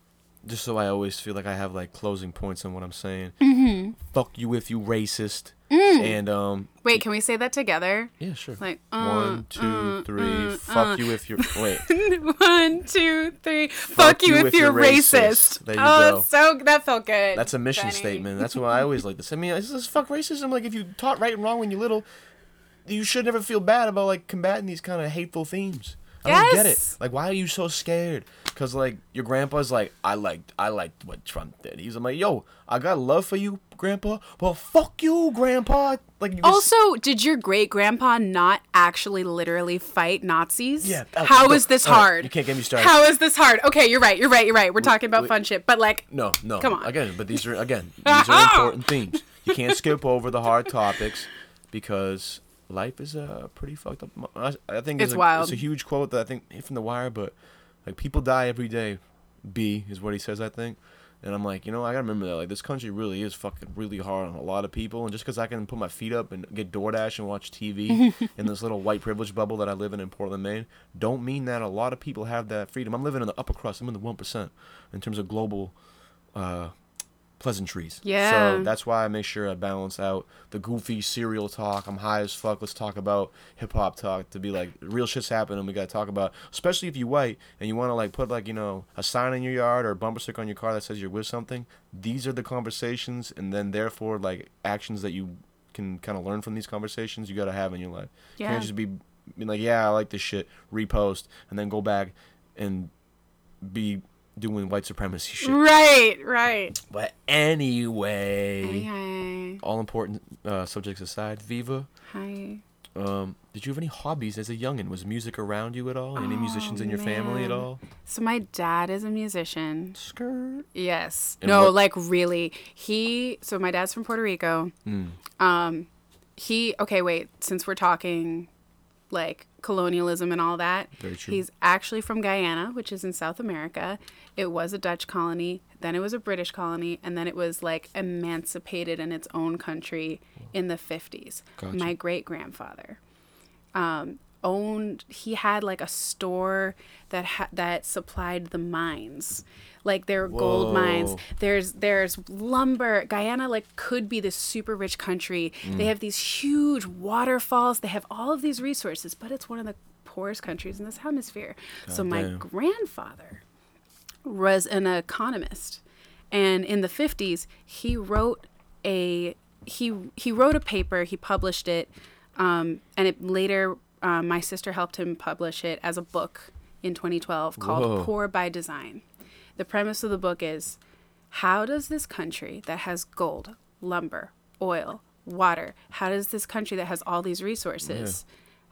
[SPEAKER 1] just so I always feel like I have like closing points on what I'm saying.
[SPEAKER 2] Mm-hmm.
[SPEAKER 1] Fuck you if you racist.
[SPEAKER 2] Mm.
[SPEAKER 1] And um,
[SPEAKER 2] Wait, can we say that together?
[SPEAKER 1] yeah, sure.
[SPEAKER 2] Like uh,
[SPEAKER 1] One, two,
[SPEAKER 2] uh,
[SPEAKER 1] three.
[SPEAKER 2] uh,
[SPEAKER 1] Fuck
[SPEAKER 2] uh.
[SPEAKER 1] you if you're wait. *laughs*
[SPEAKER 2] One, two, three. Fuck, you, if, you're, racist.
[SPEAKER 1] There you
[SPEAKER 2] oh,
[SPEAKER 1] go.
[SPEAKER 2] so that felt good.
[SPEAKER 1] That's a mission
[SPEAKER 2] Benny.
[SPEAKER 1] statement. That's what I always like to say. I mean, it's just fuck racism. Like if you taught right and wrong when you're little, you should never feel bad about like combating these kind of hateful themes. I don't get it. Like, why are you so scared? Cause like your grandpa's like, I liked, I liked what Trump did. He's I'm like, yo, I got love for you, grandpa. Well, fuck you, grandpa. Like, you just,
[SPEAKER 2] Also, did your great grandpa not actually literally fight Nazis?
[SPEAKER 1] Yeah, that-
[SPEAKER 2] How
[SPEAKER 1] no,
[SPEAKER 2] is this hard?
[SPEAKER 1] you can't get me started.
[SPEAKER 2] How is this hard? Okay, you're right. You're right. You're right. We're talking about fun shit, but like,
[SPEAKER 1] no, no.
[SPEAKER 2] Come on.
[SPEAKER 1] Again, but these are again, these are important themes. You can't skip *laughs* over the hard topics because life is a pretty fucked up. I, I think
[SPEAKER 2] It's
[SPEAKER 1] a,
[SPEAKER 2] wild.
[SPEAKER 1] It's a huge quote that I think hit from the wire, but like people die every day. B is what he says. I think, And I'm like, you know, I gotta remember that. Like, this country really is fucking really hard on a lot of people. And just because I can put my feet up and get DoorDash and watch TV *laughs* in this little white privilege bubble that I live in in Portland, Maine, don't mean that a lot of people have that freedom. I'm living in the upper crust. I'm in the one percent in terms of global uh, pleasantries.
[SPEAKER 2] Yeah.
[SPEAKER 1] So that's why I make sure I balance out the goofy serial talk. I'm high as fuck. Let's talk about hip hop talk to be like real shit's happening. We gotta talk about, especially if you white and you want to like put like you know a sign in your yard or a bumper sticker on your car that says you're with something. These are the conversations, and then therefore like actions that you can kind of learn from these conversations. You gotta have in your life. You
[SPEAKER 2] Yeah.
[SPEAKER 1] can't just be being like, yeah, I like this shit, repost, and then go back and be doing white supremacy shit.
[SPEAKER 2] Right, right.
[SPEAKER 1] But anyway,
[SPEAKER 2] Hi,
[SPEAKER 1] all important uh, subjects aside, Viva,
[SPEAKER 2] hi.
[SPEAKER 1] um, did you have any hobbies as a youngin? Was music around you at all? Any musicians
[SPEAKER 2] Oh,
[SPEAKER 1] in your family at all?
[SPEAKER 2] So my dad is a musician.
[SPEAKER 1] Skirt.
[SPEAKER 2] Yes.
[SPEAKER 1] And
[SPEAKER 2] no,
[SPEAKER 1] what-
[SPEAKER 2] like really. He so my dad's from Puerto Rico.
[SPEAKER 1] Mm.
[SPEAKER 2] Um he okay, wait, since we're talking like colonialism and all that.
[SPEAKER 1] Very true.
[SPEAKER 2] He's actually from Guyana, which is in South America. It was a Dutch colony, then it was a British colony, and then it was like emancipated in its own country in the 50s.
[SPEAKER 1] Gotcha.
[SPEAKER 2] My great grandfather um, owned he had like a store that ha- that supplied the mines. Like there were gold mines. There's there's lumber. Guyana like could be this super rich country.
[SPEAKER 1] Mm.
[SPEAKER 2] they have these huge waterfalls. They have all of these resources but it's one of the poorest countries in this hemisphere. So my grandfather was an economist. And in the 50s he wrote a he he wrote a paper. He published it um, and it later um, my sister helped him publish it as a book in 2012 called
[SPEAKER 1] Whoa.
[SPEAKER 2] poor by design. The premise of the book is how does this country that has gold lumber oil water how does this country that has all these resources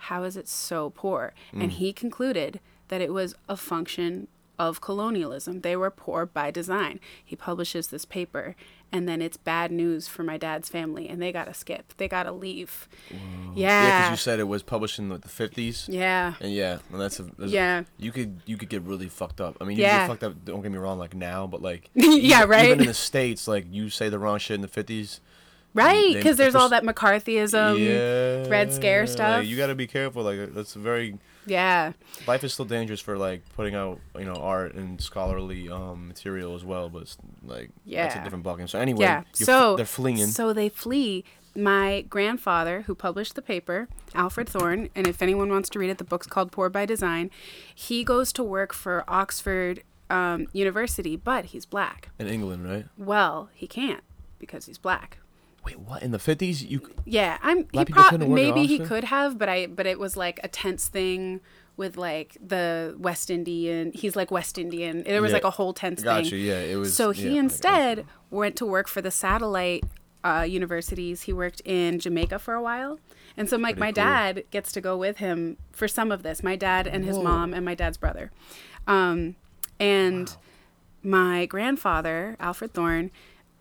[SPEAKER 2] how is it so poor? And he concluded that it was a function of colonialism. They were poor by design. He publishes this paper and then it's bad news for my dad's family and they gotta skip they gotta leave
[SPEAKER 1] Yeah,
[SPEAKER 2] yeah
[SPEAKER 1] because you said it was published in like, the fifties.
[SPEAKER 2] yeah
[SPEAKER 1] And yeah, well, that's a that's-
[SPEAKER 2] Yeah.
[SPEAKER 1] You could you could get really fucked up. I mean, you
[SPEAKER 2] Yeah.
[SPEAKER 1] get fucked up. Don't get me wrong, like now, but like *laughs*
[SPEAKER 2] Yeah,
[SPEAKER 1] even-
[SPEAKER 2] right.
[SPEAKER 1] Even in the states, like you say the wrong shit in the fifties.
[SPEAKER 2] right because there's
[SPEAKER 1] the
[SPEAKER 2] all that mccarthyism
[SPEAKER 1] yeah,
[SPEAKER 2] Red Scare
[SPEAKER 1] like,
[SPEAKER 2] stuff.
[SPEAKER 1] you got to be careful. Like that's very
[SPEAKER 2] yeah
[SPEAKER 1] life is still dangerous for like putting out you know art and scholarly um material as well. But it's, like yeah. that's a different ballgame. So anyway,
[SPEAKER 2] Yeah.
[SPEAKER 1] you're f-
[SPEAKER 2] So
[SPEAKER 1] they're fleeing.
[SPEAKER 2] So they flee. My grandfather, who published the paper, Alfred Thorne, and if anyone wants to read it, the book's called Poor by Design. He goes to work for Oxford um, University, but he's black.
[SPEAKER 1] in England, right?
[SPEAKER 2] Well, he can't because he's black.
[SPEAKER 1] Wait, what? In the fifties, you
[SPEAKER 2] Yeah, I'm. He
[SPEAKER 1] Black people couldn't work at
[SPEAKER 2] maybe he could have, but I. But it was like a tense thing with like the West Indian. He's like West Indian. There was
[SPEAKER 1] Yeah.
[SPEAKER 2] like a whole tense thing.
[SPEAKER 1] Gotcha,
[SPEAKER 2] thing.
[SPEAKER 1] yeah, it was-
[SPEAKER 2] So he
[SPEAKER 1] I
[SPEAKER 2] instead went to work for the satellite uh, universities. He worked in Jamaica for a while, and so like
[SPEAKER 1] Pretty
[SPEAKER 2] my
[SPEAKER 1] cool.
[SPEAKER 2] dad gets to go with him for some of this. My dad and his
[SPEAKER 1] Whoa.
[SPEAKER 2] mom and my dad's brother, um, and my grandfather Alfred Thorne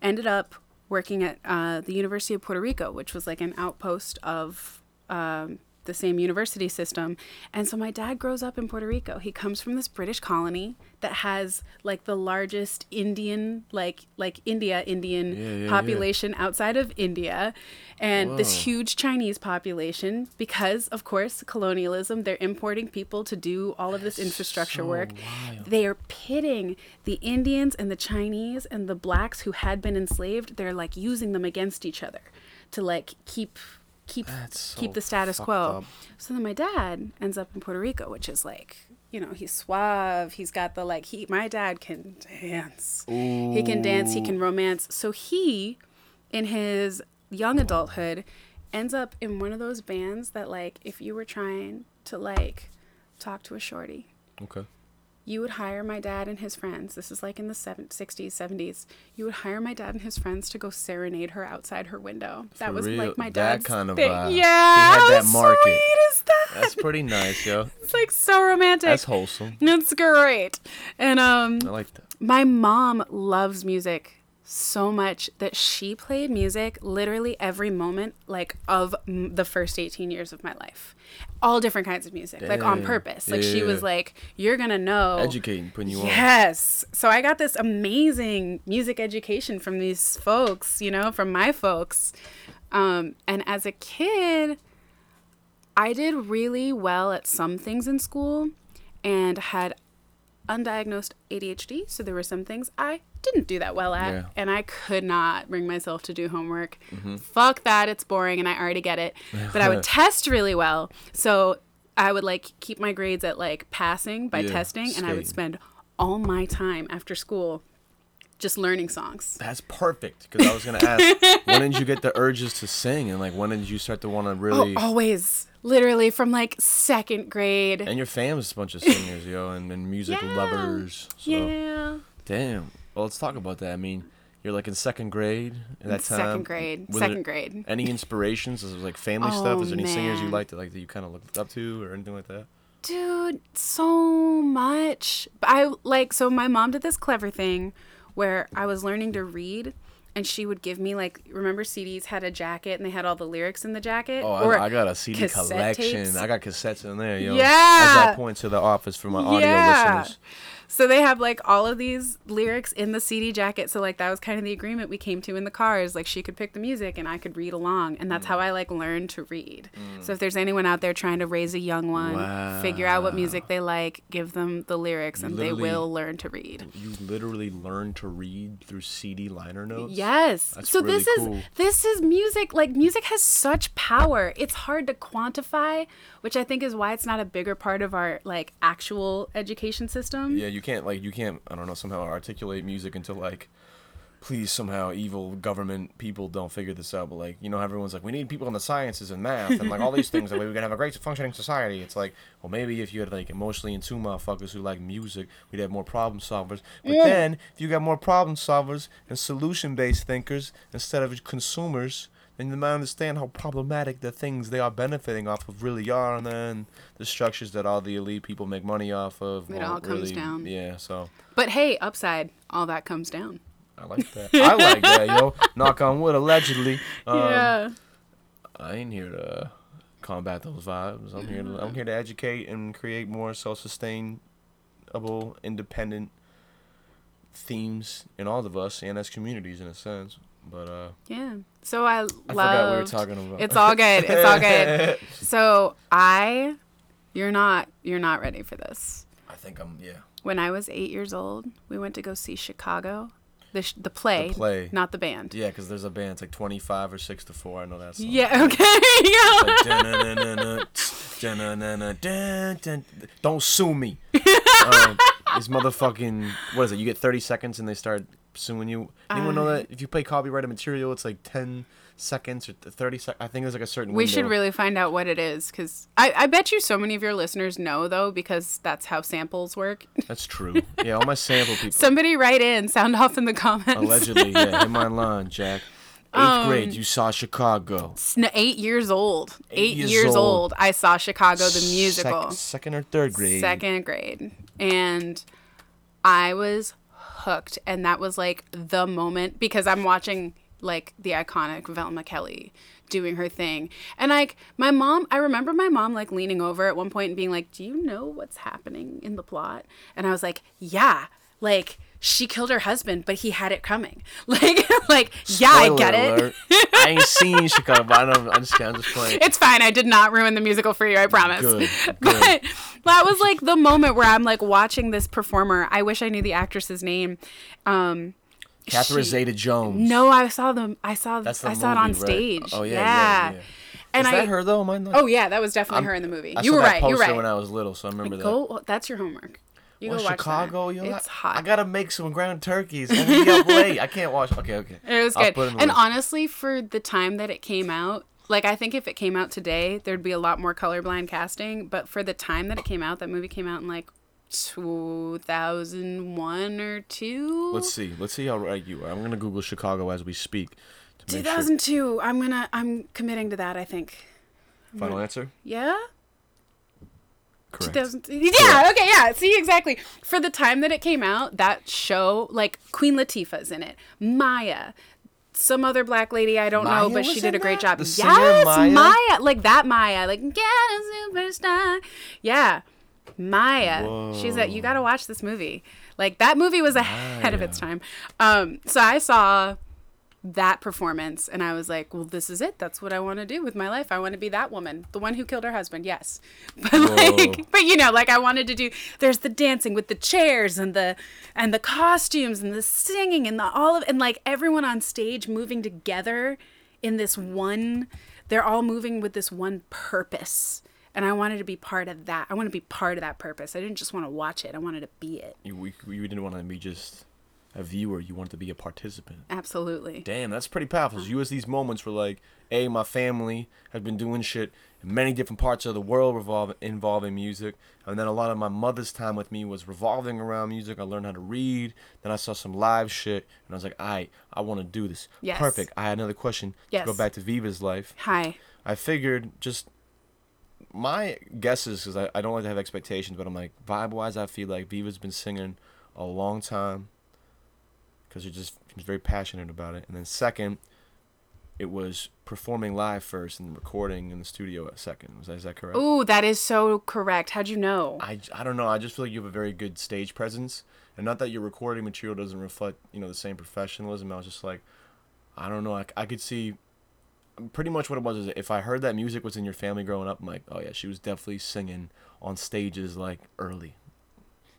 [SPEAKER 2] ended up working at uh, the University of Puerto Rico, which was like an outpost of um, the same university system. And so my dad grows up in Puerto Rico. He comes from this British colony that has like the largest Indian, like like India Indian
[SPEAKER 1] Yeah, yeah, yeah.
[SPEAKER 2] population outside of India, and this huge Chinese population because of course colonialism. They're importing people to do all of this infrastructure
[SPEAKER 1] so
[SPEAKER 2] work.
[SPEAKER 1] wild.
[SPEAKER 2] They are pitting the Indians and the Chinese and the blacks who had been enslaved. They're like using them against each other to like keep keep
[SPEAKER 1] That's
[SPEAKER 2] keep the status quo.
[SPEAKER 1] up.
[SPEAKER 2] So then my dad ends up in Puerto Rico, which is like you know he's suave. He's got the like he. My dad can dance. He can dance. He can romance. So he, in his young adulthood, ends up in one of those bands that like if you were trying to like talk to a shorty
[SPEAKER 1] okay.
[SPEAKER 2] You would hire my dad and his friends. This is like in the seven, 60s, 70s. You would hire my dad and his friends to go serenade her outside her window. That
[SPEAKER 1] For
[SPEAKER 2] was
[SPEAKER 1] real?
[SPEAKER 2] like my
[SPEAKER 1] That
[SPEAKER 2] dad's
[SPEAKER 1] kind of
[SPEAKER 2] thing.
[SPEAKER 1] vibe.
[SPEAKER 2] Yeah,
[SPEAKER 1] He had
[SPEAKER 2] how
[SPEAKER 1] that market.
[SPEAKER 2] sweet is that?
[SPEAKER 1] That's pretty nice, yo. *laughs*
[SPEAKER 2] it's like so romantic.
[SPEAKER 1] That's wholesome.
[SPEAKER 2] It's great. And um,
[SPEAKER 1] I like that.
[SPEAKER 2] my mom loves music so much that she played music literally every moment like of m- the first 18 years of my life all different kinds of music like on purpose like she
[SPEAKER 1] Yeah.
[SPEAKER 2] was like you're gonna know
[SPEAKER 1] Educating, putting you on.
[SPEAKER 2] Yes. So I got this amazing music education from these folks, you know, from my folks. Um, and as a kid, I did really well at some things in school and had undiagnosed ADHD. So there were some things I didn't do that well at.
[SPEAKER 1] Yeah.
[SPEAKER 2] And I could not bring myself to do homework. Mm-hmm. Fuck that. It's boring and I already get it. But I would *laughs* test really well. So I would like keep my grades at like passing by
[SPEAKER 1] Yeah,
[SPEAKER 2] testing and I would spend all my time after school just learning songs.
[SPEAKER 1] That's perfect because I was gonna ask *laughs* when did you get the urges to sing and like when did you start to want to really?
[SPEAKER 2] Oh, always. Literally from like second grade.
[SPEAKER 1] And your fam's a bunch of singers, yo, and, and music
[SPEAKER 2] Yeah.
[SPEAKER 1] lovers. So
[SPEAKER 2] yeah.
[SPEAKER 1] damn. Well, let's talk about that. I mean, you're like in second grade at that time.
[SPEAKER 2] Second grade.
[SPEAKER 1] Was
[SPEAKER 2] Second grade.
[SPEAKER 1] Any inspirations? Is it like family
[SPEAKER 2] Oh,
[SPEAKER 1] stuff? Is there any singers you liked that like that you kind of looked up to or anything like that?
[SPEAKER 2] Dude, so much. I like so my mom did this clever thing where I was learning to read and she would give me like remember CDs had a jacket and they had all the lyrics in the jacket
[SPEAKER 1] Oh,
[SPEAKER 2] Or
[SPEAKER 1] I, I got a CD collection.
[SPEAKER 2] tapes.
[SPEAKER 1] I got cassettes in there, yo.
[SPEAKER 2] Yeah.
[SPEAKER 1] As I point to the office for my audio
[SPEAKER 2] Yeah.
[SPEAKER 1] listeners.
[SPEAKER 2] So they have like all of these lyrics in the CD jacket. So like that was kind of the agreement we came to in the cars. Like she could pick the music and I could read along, and that's how
[SPEAKER 1] Mm.
[SPEAKER 2] I like learned to read. So if there's anyone out there trying to raise a young one, figure out what music they like, give them the lyrics, and they will learn to read.
[SPEAKER 1] You literally learn to read through CD liner notes.
[SPEAKER 2] Yes.
[SPEAKER 1] That's
[SPEAKER 2] so
[SPEAKER 1] really
[SPEAKER 2] this
[SPEAKER 1] cool.
[SPEAKER 2] is this is music. Like music has such power. It's hard to quantify, which I think is why it's not a bigger part of our like actual education system.
[SPEAKER 1] Yeah, you can't like you can't I don't know somehow articulate music until like please somehow evil government people don't figure this out. But like you know everyone's like we need people in the sciences and math and like all these things that way we can have a great functioning society. It's like well maybe if you had like emotionally in tune motherfuckers who like music we'd have more problem solvers. But then if you got more problem solvers and solution based thinkers instead of consumers then you might understand how problematic the things they are benefiting off of really are and then the structures that all the elite people make money off of
[SPEAKER 2] It all comes
[SPEAKER 1] really-
[SPEAKER 2] down.
[SPEAKER 1] yeah so
[SPEAKER 2] But hey, upside, all that comes down.
[SPEAKER 1] I like that. I like that, yo. *laughs* Knock on wood, allegedly. Um,
[SPEAKER 2] yeah.
[SPEAKER 1] I ain't here to combat those vibes. I'm here to I'm here to educate and create more self-sustainable, independent themes in all of us and as communities in a sense. But uh,
[SPEAKER 2] Yeah. So I,
[SPEAKER 1] I forgot what we were talking about.
[SPEAKER 2] It's all good. It's all good. *laughs* So I, you're not, you're not ready for this.
[SPEAKER 1] I think I'm yeah.
[SPEAKER 2] When I was eight years old, we went to go see Chicago, the sh- the play,
[SPEAKER 1] The play.
[SPEAKER 2] not the band.
[SPEAKER 1] Yeah, because there's a band. It's like 25 or 6 to 4. I know that song.
[SPEAKER 2] Yeah. *laughs* Okay. *laughs*
[SPEAKER 1] Don't sue me. um, this motherfucking what is it? You get 30 seconds and they start suing you. Anyone know that if you play copyrighted material, it's like 10 seconds or 30 seconds. I think there's like a certain.
[SPEAKER 2] We
[SPEAKER 1] window.
[SPEAKER 2] should really find out what it is, because I, I bet you so many of your listeners know though, because that's how samples work. *laughs*
[SPEAKER 1] That's true. Yeah, all my sample people.
[SPEAKER 2] Somebody write in, sound off in the comments.
[SPEAKER 1] Allegedly, yeah. *laughs* In my line, Jack. Eighth
[SPEAKER 2] Um,
[SPEAKER 1] grade, you saw Chicago.
[SPEAKER 2] Eight years old. Eight,
[SPEAKER 1] years
[SPEAKER 2] years,
[SPEAKER 1] old.
[SPEAKER 2] old. I saw Chicago the musical.
[SPEAKER 1] Sec- second or third grade.
[SPEAKER 2] second grade and i was hooked and that was like the moment because i'm watching like the iconic velma kelly doing her thing. And like my mom i remember my mom like leaning over at one point and being like do you know what's happening in the plot? And i was like yeah like she killed her husband but he had it coming *laughs* like like yeah i get it.
[SPEAKER 1] I ain't seen Chicago, but I don't. I'm just, I'm just playing.
[SPEAKER 2] it's fine. I did not ruin the musical for you. I promise. *laughs*
[SPEAKER 1] Good,
[SPEAKER 2] But that was like the moment where I'm like watching this performer. I wish I knew the actress's name. Um,
[SPEAKER 1] Catherine
[SPEAKER 2] she-
[SPEAKER 1] Zeta Jones.
[SPEAKER 2] no, I saw them. I saw.
[SPEAKER 1] That's the
[SPEAKER 2] I saw it on
[SPEAKER 1] movie, right?
[SPEAKER 2] stage.
[SPEAKER 1] Oh, yeah,
[SPEAKER 2] yeah.
[SPEAKER 1] yeah, yeah.
[SPEAKER 2] And
[SPEAKER 1] Is
[SPEAKER 2] I.
[SPEAKER 1] that her though? Am I not?
[SPEAKER 2] Oh yeah, that was definitely her in the movie.
[SPEAKER 1] I
[SPEAKER 2] you were right. You're
[SPEAKER 1] poster
[SPEAKER 2] right.
[SPEAKER 1] when I was little, so I remember that.
[SPEAKER 2] Go. That's your homework. You
[SPEAKER 1] Well,
[SPEAKER 2] go watch
[SPEAKER 1] Chicago,
[SPEAKER 2] that.
[SPEAKER 1] yo,
[SPEAKER 2] It's hot.
[SPEAKER 1] I gotta make some ground turkeys. I'm gonna be up late. I can't watch. Okay, okay. *laughs*
[SPEAKER 2] It was
[SPEAKER 1] I'll
[SPEAKER 2] good.
[SPEAKER 1] put it in the
[SPEAKER 2] And
[SPEAKER 1] list.
[SPEAKER 2] honestly, for the time that it came out, like I think if it came out today, there'd be a lot more colorblind casting. But for the time that it came out, that movie came out in like 2001 or two.
[SPEAKER 1] Let's see. Let's see how right you are. I'm gonna Google Chicago as we speak. To make sure.
[SPEAKER 2] 2002. I'm gonna. I'm committing to that. I think.
[SPEAKER 1] Final answer.
[SPEAKER 2] Yeah.
[SPEAKER 1] Correct.
[SPEAKER 2] 2000 yeah, okay, yeah. See, exactly. For the time that it came out, that show, like Queen Latifah's in it, Mya, some other black lady I don't
[SPEAKER 1] Mya
[SPEAKER 2] know, but she did a great
[SPEAKER 1] that?
[SPEAKER 2] job.
[SPEAKER 1] The
[SPEAKER 2] yes,
[SPEAKER 1] Mya?
[SPEAKER 2] like that Mya, like get a superstar. Yeah, Mya. She's at. You got to watch this movie. Like that movie was ahead of its time. Um, so I saw that performance and I was like, well, this is it. That's what I want to do with my life. I want to be that woman, the one who killed her husband. Yes. *laughs* But like, but you know, like I wanted to do, there's the dancing with the chairs and the, and the costumes and the singing and the all of, and like everyone on stage moving together in this one, they're all moving with this one purpose. And I wanted to be part of that. I want to be part of that purpose. I didn't just want to watch it. I wanted to be it.
[SPEAKER 1] You, we, you didn't want to be just a viewer. You wanted to be a participant.
[SPEAKER 2] Absolutely.
[SPEAKER 1] Damn, that's pretty powerful. So you as these moments were like, A, my family has been doing shit in many different parts of the world revolve, involving music. And then a lot of my mother's time with me was revolving around music. I learned how to read. Then I saw some live shit. And I was like, all right, I want to do this.
[SPEAKER 2] Yes.
[SPEAKER 1] Perfect. I had another question
[SPEAKER 2] Yes.
[SPEAKER 1] to go back to Viva's life.
[SPEAKER 2] Hi.
[SPEAKER 1] I figured just my guesses because I, I don't like to have expectations, but I'm like vibe wise, I feel like Viva's been singing a long time because you're just she's very passionate about it. And then second, it was performing live first and recording in the studio at second. Was that, is that correct?
[SPEAKER 2] Ooh, that is so correct. How'd you know?
[SPEAKER 1] I, I don't know. I just feel like you have a very good stage presence, and not that your recording material doesn't reflect you know the same professionalism. I was just like, I don't know. i could see. Pretty much what it was is if I heard that music was in your family growing up, I'm like, oh yeah, she was definitely singing on stages like early.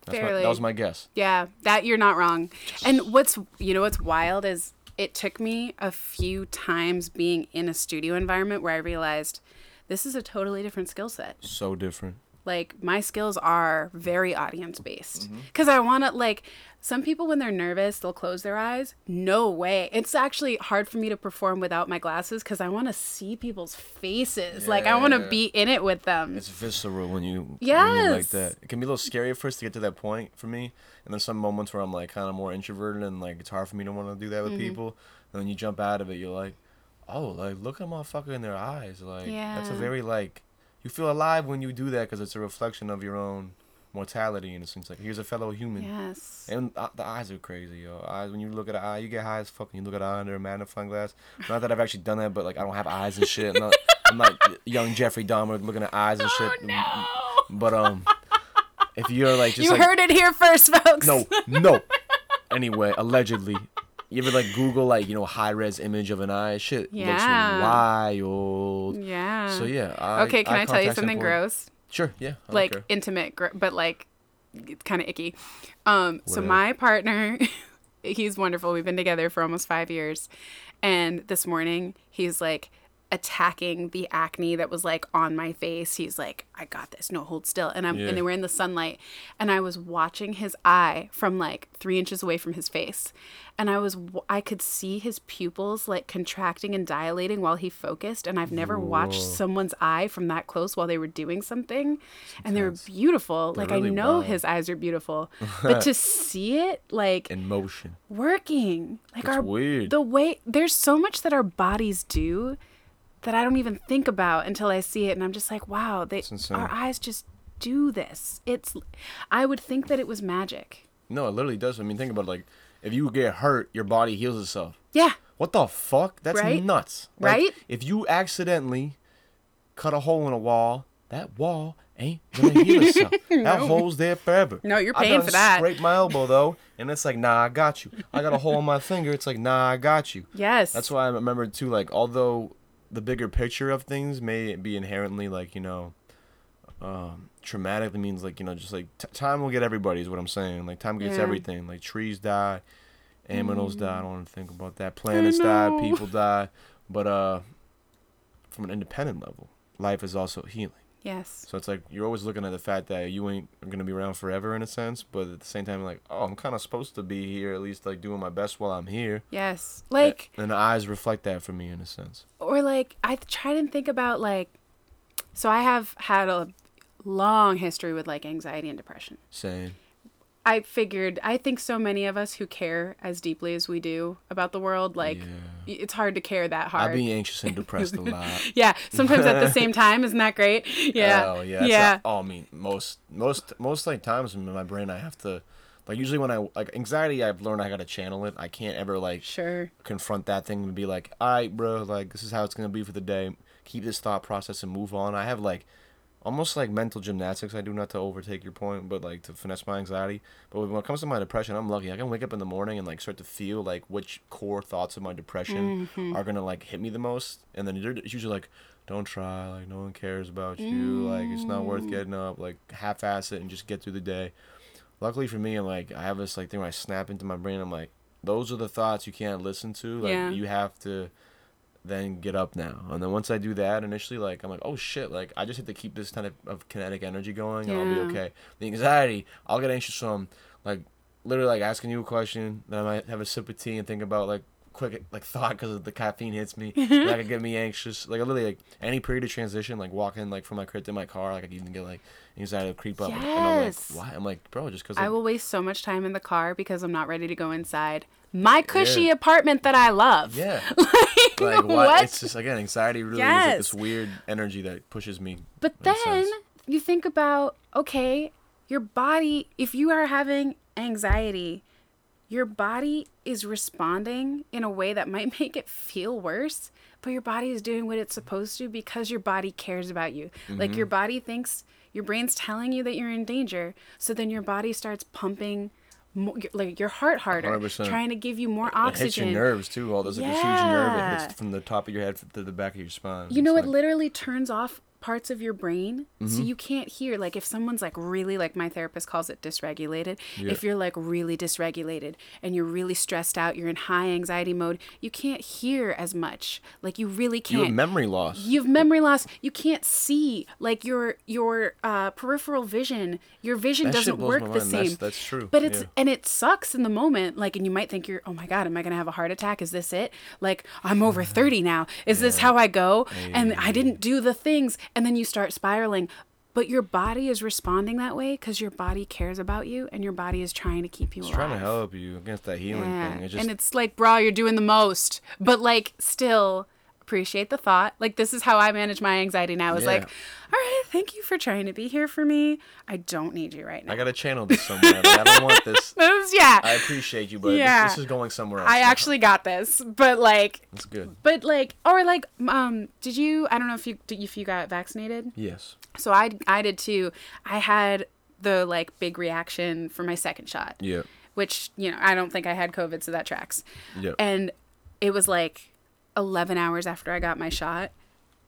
[SPEAKER 1] That's my, that was my guess.
[SPEAKER 2] Yeah, that you're not wrong. And what's you know what's wild is it took me a few times being in a studio environment where I realized this is a totally different skill set.
[SPEAKER 1] So different.
[SPEAKER 2] Like my skills are very audience based
[SPEAKER 1] Mm-hmm.
[SPEAKER 2] because I want to like some people when they're nervous they'll close their eyes. No way. It's actually hard for me to perform without my glasses because I want to see people's faces. Like I want to
[SPEAKER 1] Yeah.
[SPEAKER 2] be in it with them.
[SPEAKER 1] It's visceral when you when
[SPEAKER 2] Yes.
[SPEAKER 1] like that. It can be a little scary at first to get to that point for me. And there's some moments where I'm like kind of more introverted and like it's hard for me to want to do that with
[SPEAKER 2] Mm-hmm.
[SPEAKER 1] people. And then you jump out of it, you're like, oh, like look at motherfucker in their eyes. Like that's a very like you feel alive when you do that because it's a reflection of your own mortality in a sense. Like here's a fellow human.
[SPEAKER 2] Yes.
[SPEAKER 1] And uh, the eyes are crazy, yo. Eyes when you look at an eye, you get high as fuck. when You look at an eye under a magnifying glass. Not that I've actually done that, but like I don't have eyes and shit. I'm not, I'm not young Jeffrey Dahmer looking at eyes and shit.
[SPEAKER 2] Oh, no.
[SPEAKER 1] But um, if you're like just
[SPEAKER 2] You
[SPEAKER 1] like
[SPEAKER 2] heard it here first, folks.
[SPEAKER 1] no, no. *laughs* Anyway, allegedly, you ever like Google like you know high res image of an eye? Shit
[SPEAKER 2] Yeah.
[SPEAKER 1] looks wild.
[SPEAKER 2] Yeah.
[SPEAKER 1] So yeah. Eye,
[SPEAKER 2] okay, can I tell you something
[SPEAKER 1] important.
[SPEAKER 2] gross?
[SPEAKER 1] Sure. Yeah. I
[SPEAKER 2] Like intimate, but like kind of icky. Um, so my partner, *laughs* he's wonderful. We've been together for almost five years, and this morning he's like attacking the acne that was like on my face. He's like, "I got this. No, hold still." And I'm
[SPEAKER 1] Yeah.
[SPEAKER 2] and we're in the sunlight, and I was watching his eye from like three inches away from his face, and I was I could see his pupils like contracting and dilating while he focused. And I've never watched someone's eye from that close while they were doing something, and they were beautiful. like
[SPEAKER 1] really
[SPEAKER 2] I know
[SPEAKER 1] wild.
[SPEAKER 2] his eyes are beautiful, *laughs* but to see it like
[SPEAKER 1] in motion.
[SPEAKER 2] working, like
[SPEAKER 1] That's
[SPEAKER 2] our
[SPEAKER 1] weird.
[SPEAKER 2] the way there's so much that our bodies do that I don't even think about until I see it, and I'm just like, wow, they our eyes just do this. It's I would think that it was magic.
[SPEAKER 1] No, it literally does. I mean, think about it, like if you get hurt, your body heals itself.
[SPEAKER 2] Yeah,
[SPEAKER 1] What the fuck? That's
[SPEAKER 2] Right?
[SPEAKER 1] nuts. Like,
[SPEAKER 2] Right?
[SPEAKER 1] If you accidentally cut a hole in a wall, that wall ain't gonna heal *laughs* itself. That hole's there forever.
[SPEAKER 2] No, you're
[SPEAKER 1] I
[SPEAKER 2] paying
[SPEAKER 1] done
[SPEAKER 2] for that.
[SPEAKER 1] I scrape my elbow though, and it's like, nah, I got you. I got a hole in my finger. It's like, nah, I got you.
[SPEAKER 2] yes,
[SPEAKER 1] That's why I remember too. Like, although the bigger picture of things may be inherently like you know, um, traumatic. It means like you know, just like t- time will get everybody. Is what I'm saying. Like time gets
[SPEAKER 2] Yeah.
[SPEAKER 1] everything. Like trees die, animals die. I don't want to think about that. Planets die. People die. But uh, from an independent level, life is also healing.
[SPEAKER 2] Yes,
[SPEAKER 1] So it's like you're always looking at the fact that you ain't gonna be around forever in a sense, but at the same time, like, oh, I'm kind of supposed to be here, at least like doing my best while I'm here.
[SPEAKER 2] yes. Like
[SPEAKER 1] and the eyes reflect that for me in a sense.
[SPEAKER 2] or like I try and think about like, so I have had a long history with like anxiety and depression.
[SPEAKER 1] Same.
[SPEAKER 2] I figured I think so many of us who care as deeply as we do about the world, like
[SPEAKER 1] Yeah.
[SPEAKER 2] it's hard to care that hard.
[SPEAKER 1] I'd
[SPEAKER 2] hard.
[SPEAKER 1] be anxious and depressed a *laughs* lot.
[SPEAKER 2] yeah, sometimes at the same *laughs* time, isn't that great? Yeah.
[SPEAKER 1] Oh yeah.
[SPEAKER 2] Yeah.
[SPEAKER 1] not- oh, I mean, most most most like times in my brain, I have to like usually when I like anxiety, I've learned I gotta channel it. I can't ever like
[SPEAKER 2] Sure.
[SPEAKER 1] confront that thing and be like, all right, bro, like this is how it's gonna be for the day. Keep this thought process and move on. I have like almost like mental gymnastics. I do not to overtake your point, but like to finesse my anxiety. But when it comes to my depression, I'm lucky. I can wake up in the morning and like start to feel like which core thoughts of my depression mm-hmm. are gonna like hit me the most, and then it's usually like. Don't try, like no one cares about you, like it's not worth mm. getting up, like half-ass it and just get through the day. Luckily for me, I'm like I have this like thing where I snap into my brain. I'm like, those are the thoughts you can't listen to. Like
[SPEAKER 2] Yeah.
[SPEAKER 1] you have to then get up now. And then once I do that, initially, like I'm like, oh shit, like I just have to keep this kind of, of kinetic energy going, and I'll be okay. The anxiety, I'll get anxious from like literally like asking you a question, then I might have a sip of tea and think about like quick like thought because the caffeine hits me. *laughs* that could get me anxious. Like I literally like any period of transition, like walking like from my crib to my car, like I even get like anxiety to creep up. And I'm like,
[SPEAKER 2] Yes.
[SPEAKER 1] why? I'm like, bro, just because
[SPEAKER 2] I will waste so much time in the car because I'm not ready to go inside my cushy apartment that I love.
[SPEAKER 1] yeah. *laughs*
[SPEAKER 2] like,
[SPEAKER 1] like what?
[SPEAKER 2] what?
[SPEAKER 1] It's just again anxiety really is like this weird energy that pushes me.
[SPEAKER 2] But then
[SPEAKER 1] sense.
[SPEAKER 2] you think about okay, your body, if you are having anxiety, your body is responding in a way that might *laughs* make it feel worse, but your body is doing what it's supposed to because your body cares about you. Like
[SPEAKER 1] Mm-hmm.
[SPEAKER 2] your body thinks your brain's telling you that you're in danger, so then your body starts pumping more, like your heart harder,
[SPEAKER 1] 100%.
[SPEAKER 2] trying to give you more oxygen.
[SPEAKER 1] It hits your nerves too. All those like this huge nerve. It
[SPEAKER 2] Yeah.
[SPEAKER 1] hits from the top of your head to the back of your spine.
[SPEAKER 2] You know,
[SPEAKER 1] It's
[SPEAKER 2] it
[SPEAKER 1] like-
[SPEAKER 2] literally turns off parts of your brain
[SPEAKER 1] Mm-hmm.
[SPEAKER 2] so you can't hear. Like if someone's like really like my therapist calls it dysregulated
[SPEAKER 1] Yeah.
[SPEAKER 2] if you're like really dysregulated and you're really stressed out you're in high anxiety mode you can't hear as much. Like you really can't You
[SPEAKER 1] have memory loss.
[SPEAKER 2] you have memory loss. You can't see like your your uh, peripheral vision. Your vision
[SPEAKER 1] That
[SPEAKER 2] doesn't work the
[SPEAKER 1] mind.
[SPEAKER 2] same.
[SPEAKER 1] That's- that's true.
[SPEAKER 2] but it's
[SPEAKER 1] Yeah.
[SPEAKER 2] and it sucks in the moment. Like and you might think you're oh my god am i gonna have a heart attack? Is this it? Like i'm over 30 now. Is this how i go? And i didn't do the things and then you start spiraling but your body is responding that way because your body cares about you and your body is trying to keep you
[SPEAKER 1] It's
[SPEAKER 2] alive
[SPEAKER 1] trying to help you against that healing
[SPEAKER 2] yeah.
[SPEAKER 1] thing. It just
[SPEAKER 2] and it's like, bro, you're doing the most. But like, still appreciate the thought. Like, this is how I manage my anxiety now. Is like, all right, thank you for trying to be here for me. I don't need you right now.
[SPEAKER 1] I gotta channel this somewhere. Like, I don't want *laughs* this.
[SPEAKER 2] This- yeah,
[SPEAKER 1] I appreciate you, but this-
[SPEAKER 2] Yeah.
[SPEAKER 1] this, is going somewhere else.
[SPEAKER 2] I
[SPEAKER 1] now.
[SPEAKER 2] actually got this. But like,
[SPEAKER 1] That's good.
[SPEAKER 2] but like, or like, um, did you? I don't know if you if you got vaccinated.
[SPEAKER 1] Yes.
[SPEAKER 2] So I I did too. I had the like big reaction for my second shot.
[SPEAKER 1] Yeah.
[SPEAKER 2] which you know I don't think I had COVID, so that tracks.
[SPEAKER 1] Yeah.
[SPEAKER 2] And it was like 11 hours after I got my shot.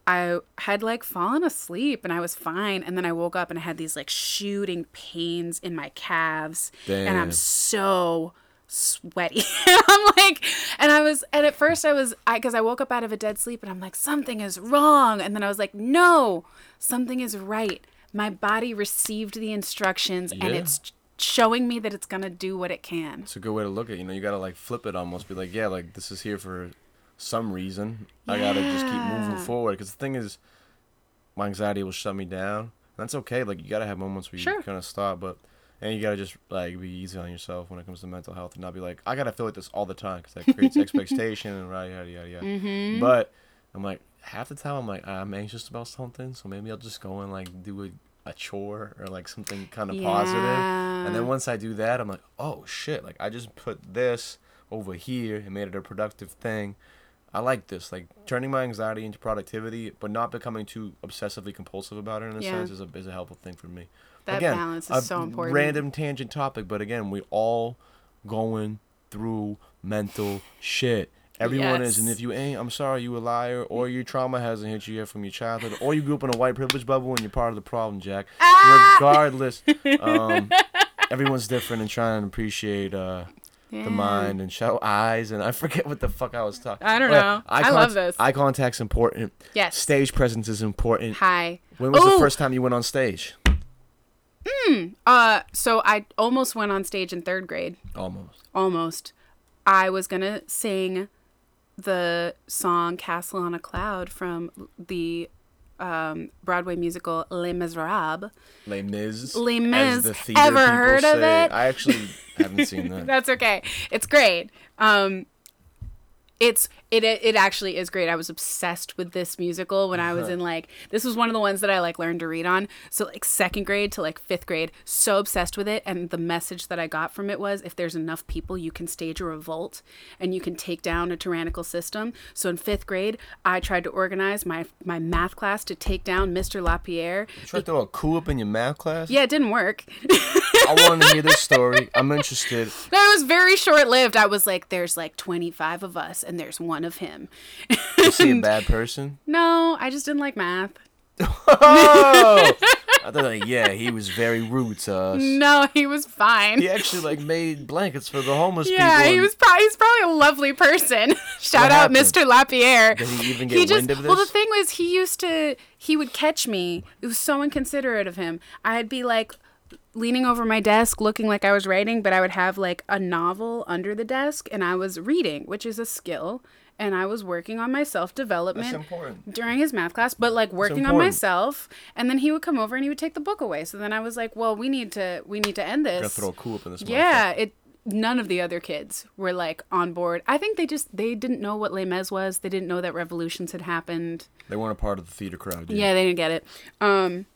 [SPEAKER 2] I had like fallen asleep and I was fine. And then I woke up and I had these like shooting pains in my calves. And I'm so sweaty. *laughs* I'm like, and I was, and at first I was, I, cause I woke up out of a dead sleep and I'm like, something is wrong. And then I was like, no, something is right. My body received the instructions and it's showing me that it's going to do what it can.
[SPEAKER 1] It's a good way to look at it. You know, you gotta like flip it almost. Be like, yeah, like this is here for some reason. I gotta just keep moving forward. Because the thing is, my anxiety will shut me down. That's okay. Like you gotta have moments where
[SPEAKER 2] Sure.
[SPEAKER 1] you kind of stop, but and you gotta just like be easy on yourself when it comes to mental health and not be like, I gotta feel like this all the time because that creates *laughs* expectation and right, yada yada yada.
[SPEAKER 2] Mm-hmm.
[SPEAKER 1] But I'm like half the time I'm like I'm anxious about something, so maybe I'll just go and like do a, a chore or like something kind of positive. And then once I do that, I'm like, oh shit! Like I just put this over here and made it a productive thing. I like this, like turning my anxiety into productivity, but not becoming too obsessively compulsive about it. In a
[SPEAKER 2] Yeah.
[SPEAKER 1] sense, is a is a helpful thing for me.
[SPEAKER 2] That
[SPEAKER 1] again,
[SPEAKER 2] balance is so important.
[SPEAKER 1] Random tangent topic, but again, we all going through mental shit. Everyone is, and if you ain't, I'm sorry, you a liar, or your trauma hasn't hit you yet from your childhood, or you grew up in a white privilege bubble and you're part of the problem, Jack.
[SPEAKER 2] Ah!
[SPEAKER 1] Regardless, um, everyone's different and trying to appreciate uh,
[SPEAKER 2] Yeah.
[SPEAKER 1] the mind and show eyes, and I forget what the fuck I was talking.
[SPEAKER 2] I don't
[SPEAKER 1] Oh,
[SPEAKER 2] know.
[SPEAKER 1] eye
[SPEAKER 2] I love this.
[SPEAKER 1] Eye contact's important.
[SPEAKER 2] Yes.
[SPEAKER 1] Stage presence is important.
[SPEAKER 2] Hi.
[SPEAKER 1] When was the first time you went on stage?
[SPEAKER 2] Uh, so I almost went on stage in third grade.
[SPEAKER 1] Almost.
[SPEAKER 2] Almost. I was gonna sing the song "Castle on a Cloud" from the um, Broadway musical Les Miserables.
[SPEAKER 1] Les Mis.
[SPEAKER 2] Les Mis.
[SPEAKER 1] the
[SPEAKER 2] Ever heard of it?
[SPEAKER 1] I actually haven't seen that. *laughs*
[SPEAKER 2] That's okay. It's great. Um, it's it it actually is great. I was obsessed with this musical when I was uh-huh. in like this was one of the ones that I like learned to read on. So like second grade to like fifth grade, so obsessed with it. And the message that I got from it was if there's enough people, you can stage a revolt and you can take down a tyrannical system. So in fifth grade, I tried to organize my my math class to take down Mr. Lapierre.
[SPEAKER 1] Try to throw a coup up in your math class.
[SPEAKER 2] Yeah, it didn't work.
[SPEAKER 1] I want to hear this story. I'm interested. *laughs*
[SPEAKER 2] That was very short lived. I was like, there's like 25 of us, and there's one of him.
[SPEAKER 1] Is he a bad person?
[SPEAKER 2] No, I just didn't like math.
[SPEAKER 1] Oh, I thought like yeah, he was very rude to us.
[SPEAKER 2] No, he was fine.
[SPEAKER 1] He actually like made blankets for the homeless
[SPEAKER 2] yeah,
[SPEAKER 1] people.
[SPEAKER 2] he
[SPEAKER 1] and-
[SPEAKER 2] was probably he's probably a lovely person. *laughs* *laughs* Shout out
[SPEAKER 1] happened?
[SPEAKER 2] Mr. Lapierre.
[SPEAKER 1] Did he even get wind of this?
[SPEAKER 2] Well, the thing was, he used to he would catch me. It was so inconsiderate of him. I'd be like leaning over my desk looking like I was writing, but I would have like a novel under the desk and I was reading, which is a skill. And I was working on my self development during his math class, but like working on myself. And then he would come over and he would take the book away. So then I was like, well, we need to we need to end
[SPEAKER 1] Gotta
[SPEAKER 2] this.
[SPEAKER 1] throw a coup up in this.
[SPEAKER 2] Yeah, it. None of the other kids were like on board. I think they just they didn't know what Les Mis was. They didn't know that revolutions had happened.
[SPEAKER 1] They weren't a part of the theater crowd. dude.
[SPEAKER 2] Yeah, they didn't get it. Um,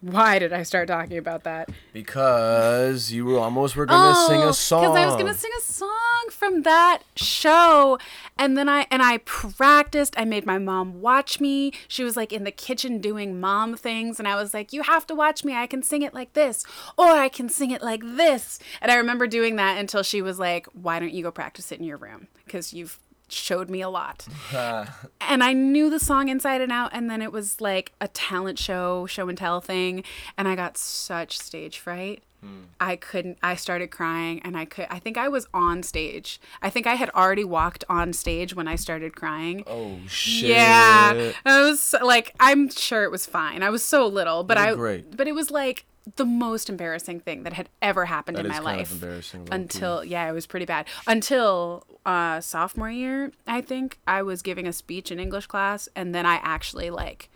[SPEAKER 2] why did I start talking about that?
[SPEAKER 1] Because you were almost were gonna oh, sing a song.
[SPEAKER 2] Because Oh, I was gonna sing a song from that show, and then I and I practiced. I made my mom watch me. She was like in the kitchen doing mom things, and I was like, "You have to watch me. I can sing it like this, or I can sing it like this." And I remember doing that until she was like, "Why don't you go practice it in your room? Because you've." Showed me a lot uh. and I knew the song inside and out. And then it was like a talent show, show and tell thing. And I got such stage fright. Hmm. I couldn't, I started crying and I could, I think I was on stage. I think I had already walked on stage when I started crying.
[SPEAKER 1] Oh shit.
[SPEAKER 2] Yeah. I was like, I'm sure it was fine. I was so little, but I,
[SPEAKER 1] great.
[SPEAKER 2] but it was like the most embarrassing thing that had ever happened
[SPEAKER 1] That
[SPEAKER 2] in my life
[SPEAKER 1] of embarrassing. low-key.
[SPEAKER 2] until yeah it was pretty bad. Until uh sophomore year i think i was giving a speech in english class and then i actually like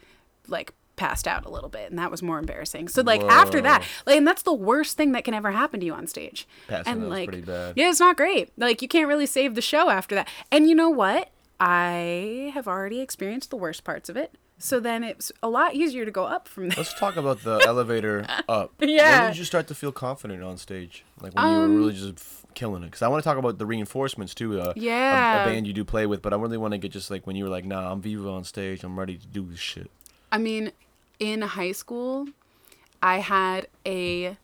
[SPEAKER 2] like passed out a little bit and that was more embarrassing. So like after that like and that's the worst thing that can ever happen to you on stage.
[SPEAKER 1] Passing
[SPEAKER 2] and like
[SPEAKER 1] pretty bad.
[SPEAKER 2] yeah it's not great. Like you can't really save the show after that. And you know what? I have already experienced the worst parts of it so then it's a lot easier to go up from there
[SPEAKER 1] Let's talk about the *laughs* elevator up. *laughs*
[SPEAKER 2] Yeah.
[SPEAKER 1] When did you start to feel confident on stage? Like when you were really just f- killing it? Because I want to talk about the reinforcements too. Uh, a-
[SPEAKER 2] Yeah.
[SPEAKER 1] A, band you do play with, but I really want to get just like when you were like, nah, I'm Viva on stage. I'm ready to do this shit.
[SPEAKER 2] I mean, in high school, I had a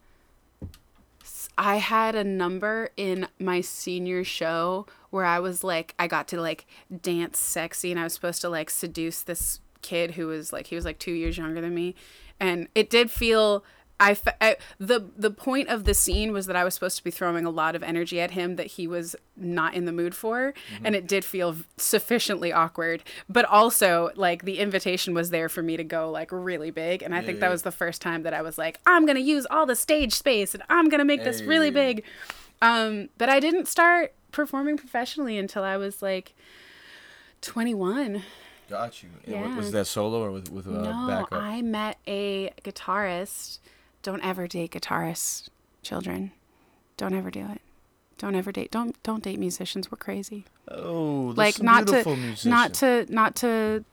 [SPEAKER 2] I had a number in my senior show where I was like I got to like dance sexy and I was supposed to like seduce this kid who was like he was like 2 years younger than me. And it did feel I, I the the point of the scene was that I was supposed to be throwing a lot of energy at him that he was not in the mood for. And it did feel sufficiently awkward. But also like the invitation was there for me to go like really big. And I think that was the first time that I was like I'm going to use all the stage space and I'm going to make this really big. Um but I didn't start performing professionally until I was like 21
[SPEAKER 1] Got you. And
[SPEAKER 2] Yeah.
[SPEAKER 1] Was that solo or with with uh,
[SPEAKER 2] no,
[SPEAKER 1] backup?
[SPEAKER 2] I met a guitarist. Don't ever date guitarists, children. Don't ever do it. Don't ever date. Don't don't date musicians. We're crazy.
[SPEAKER 1] oh,
[SPEAKER 2] like not to
[SPEAKER 1] musicians.
[SPEAKER 2] not to not to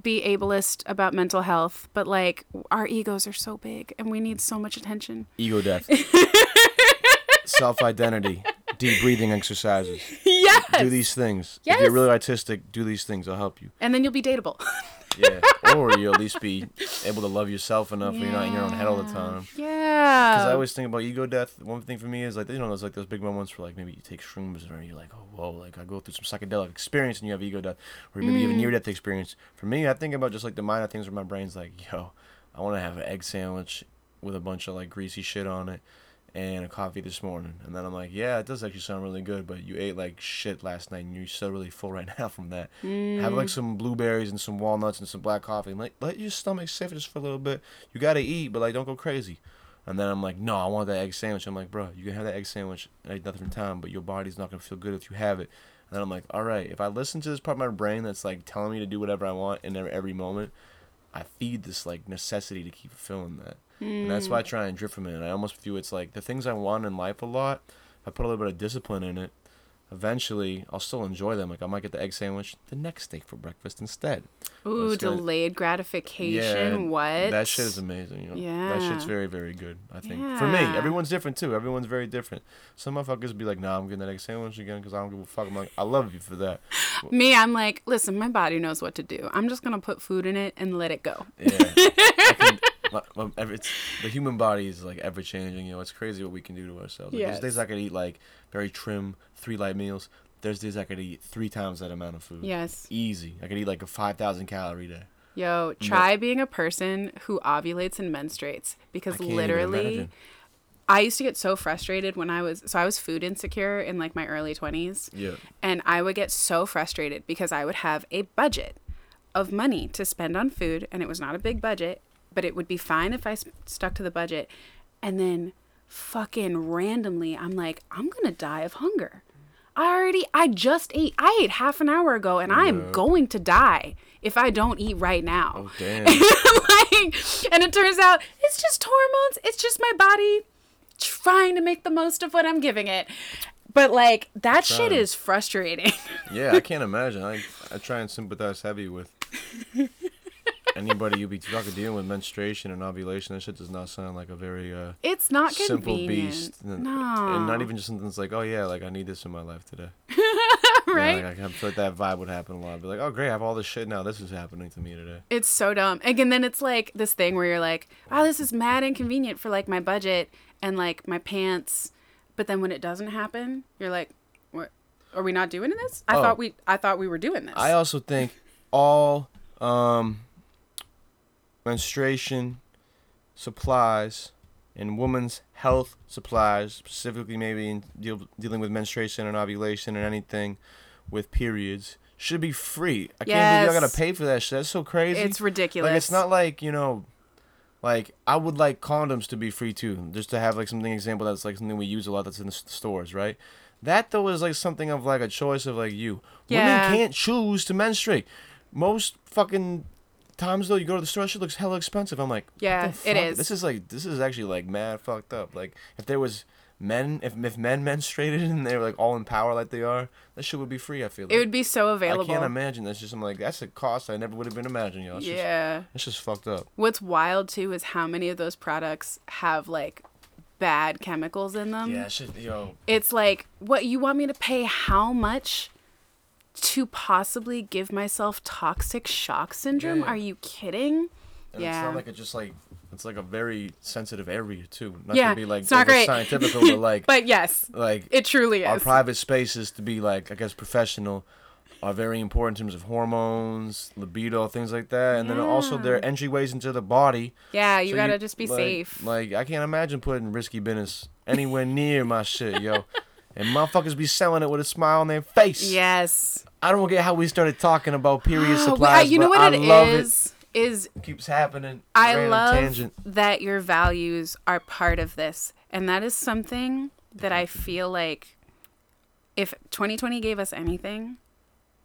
[SPEAKER 2] be ableist about mental health, but like our egos are so big and we need so much attention.
[SPEAKER 1] ego death, *laughs* self identity, deep breathing exercises. *laughs*
[SPEAKER 2] yes.
[SPEAKER 1] Do these things. If
[SPEAKER 2] Yes.
[SPEAKER 1] you're really artistic, do these things. I'll help you.
[SPEAKER 2] and then you'll be dateable. *laughs*
[SPEAKER 1] Yeah. or you'll at least be able to love yourself enough where you're not in your own head all the time.
[SPEAKER 2] Yeah.
[SPEAKER 1] Because I always think about ego death. One thing for me is like you know, there's like those big moments where like maybe you take shrooms or you're like, oh whoa, like I go through some psychedelic experience and you have ego death, or maybe you have a mm. near death experience. For me, I think about just like the minor things where my brain's like, yo, I want to have an egg sandwich with a bunch of like greasy shit on it and a coffee this morning, and then I'm like, yeah, it does actually sound really good, but you ate like shit last night and you're still really full *laughs* right now from that. Have like some blueberries and some walnuts and some black coffee, and like let your stomach sit just for a little bit. You gotta eat, but like don't go crazy. And then I'm like, no, I want that egg sandwich. I'm like, bro, you can have that egg sandwich at different time, but your body's not gonna feel good if you have it. And then I'm like, all right, if I listen to this part of my brain that's like telling me to do whatever I want in every, moment, I feed this like necessity to keep fulfilling that. And that's why I mm. try and drift from it. And I almost feel it's like the things I want in life a lot. If I put a little bit of discipline in it, eventually I'll still enjoy them. Like I might get the egg sandwich the next day for breakfast instead.
[SPEAKER 2] Ooh, delayed gratification. what?
[SPEAKER 1] That shit is amazing. You know? That shit's very, very good. I think for me, everyone's different too. Everyone's very different. Some motherfuckers be like, "Nah, I'm getting that egg sandwich again because I don't give a fuck." I'm like, I love you for that. *laughs*
[SPEAKER 2] Me, I'm like, listen, my body knows what to do. I'm just gonna put food in it and let it go.
[SPEAKER 1] Yeah. I can, my, my, every- it's, the human body is like ever changing. You know, it's crazy what we can do to ourselves. Like,
[SPEAKER 2] Yes.
[SPEAKER 1] There's days I could eat like very trim, three light meals. There's days I could eat three times that amount of food.
[SPEAKER 2] Yes.
[SPEAKER 1] Easy. I could eat like a five thousand calorie day.
[SPEAKER 2] Yo, try being a person who ovulates and menstruates because literally. I used to get so frustrated when I was so I was food insecure in like my early 20s
[SPEAKER 1] Yeah.
[SPEAKER 2] and I would get so frustrated because I would have a budget of money to spend on food and it was not a big budget, but it would be fine if I stuck to the budget. And then fucking randomly I'm like I'm going to die of hunger. I already I just ate. I ate half an hour ago and I am going to die if I don't eat right now.
[SPEAKER 1] Oh *laughs* damn.
[SPEAKER 2] like, and it turns out it's just hormones. It's just my body trying to make the most of what I'm giving it. But like that shit is frustrating. *laughs*
[SPEAKER 1] Yeah, I can't imagine. I I try and sympathize heavy with anybody you'd be fucking dealing with menstruation and ovulation. That shit does not sound like a very uh,
[SPEAKER 2] it's not
[SPEAKER 1] simple
[SPEAKER 2] convenient.
[SPEAKER 1] beast. And,
[SPEAKER 2] No.
[SPEAKER 1] and not even just something that's like, oh yeah, like I need this in my life today. *laughs*
[SPEAKER 2] Right?
[SPEAKER 1] like, I feel like that vibe would happen a lot. I'd be like, oh great, I have all this shit now. This is happening to me today.
[SPEAKER 2] It's so dumb. And then it's like this thing where you're like, oh, this is mad inconvenient for like my budget and like my pants. But then when it doesn't happen, you're like, what? Are we not doing this? I
[SPEAKER 1] Oh.
[SPEAKER 2] thought we I thought we were doing this.
[SPEAKER 1] I also think all um, menstruation supplies and women's health supplies, specifically maybe in deal, dealing with menstruation and ovulation and anything with periods, should be free. I can't believe y'all gotta pay for that shit. That's so crazy.
[SPEAKER 2] it's ridiculous.
[SPEAKER 1] Like it's not like you know, like I would like condoms to be free too, just to have like something example that's like something we use a lot that's in the stores, right? That though is like something of like a choice of like you.
[SPEAKER 2] Yeah.
[SPEAKER 1] Women can't choose to menstruate. Most fucking times though, you go to the store, that shit looks hella expensive. I'm like,
[SPEAKER 2] Yeah, it is.
[SPEAKER 1] This is like this is actually like mad fucked up. Like if there was men, if if men *laughs* menstruated and they were like all in power like they are, that shit would be free. I feel like.
[SPEAKER 2] it would be so available.
[SPEAKER 1] I can't imagine. That's just I'm like that's a cost I never would have been imagining. Yo. It's just-
[SPEAKER 2] yeah.
[SPEAKER 1] it's just fucked up.
[SPEAKER 2] What's wild too is how many of those products have like bad chemicals in them.
[SPEAKER 1] Yeah, shit, yo.
[SPEAKER 2] It's like, what you want me to pay how much to possibly give myself toxic shock syndrome?
[SPEAKER 1] Yeah.
[SPEAKER 2] Are you kidding?
[SPEAKER 1] And
[SPEAKER 2] yeah.
[SPEAKER 1] It's not like it just like it's like a very sensitive area too. Not
[SPEAKER 2] yeah.
[SPEAKER 1] to be like
[SPEAKER 2] it's not great.
[SPEAKER 1] scientific, but *laughs* like
[SPEAKER 2] but yes,
[SPEAKER 1] like
[SPEAKER 2] it truly is.
[SPEAKER 1] our private spaces to be like I guess professional are very important in terms of hormones, libido, things like that, and then also their entryways into the body.
[SPEAKER 2] yeah, you
[SPEAKER 1] So
[SPEAKER 2] gotta just be
[SPEAKER 1] like-
[SPEAKER 2] safe.
[SPEAKER 1] Like I can't imagine putting risky business anywhere near my shit, yo. *laughs* And motherfuckers be selling it with a smile on their face.
[SPEAKER 2] yes.
[SPEAKER 1] I don't get how we started talking about period *gasps* supplies.
[SPEAKER 2] I- you know what
[SPEAKER 1] I
[SPEAKER 2] it
[SPEAKER 1] love
[SPEAKER 2] is? Is
[SPEAKER 1] It keeps happening.
[SPEAKER 2] I love
[SPEAKER 1] tangent.
[SPEAKER 2] that your values are part of this. And that is something that I feel like if 2020 gave us anything,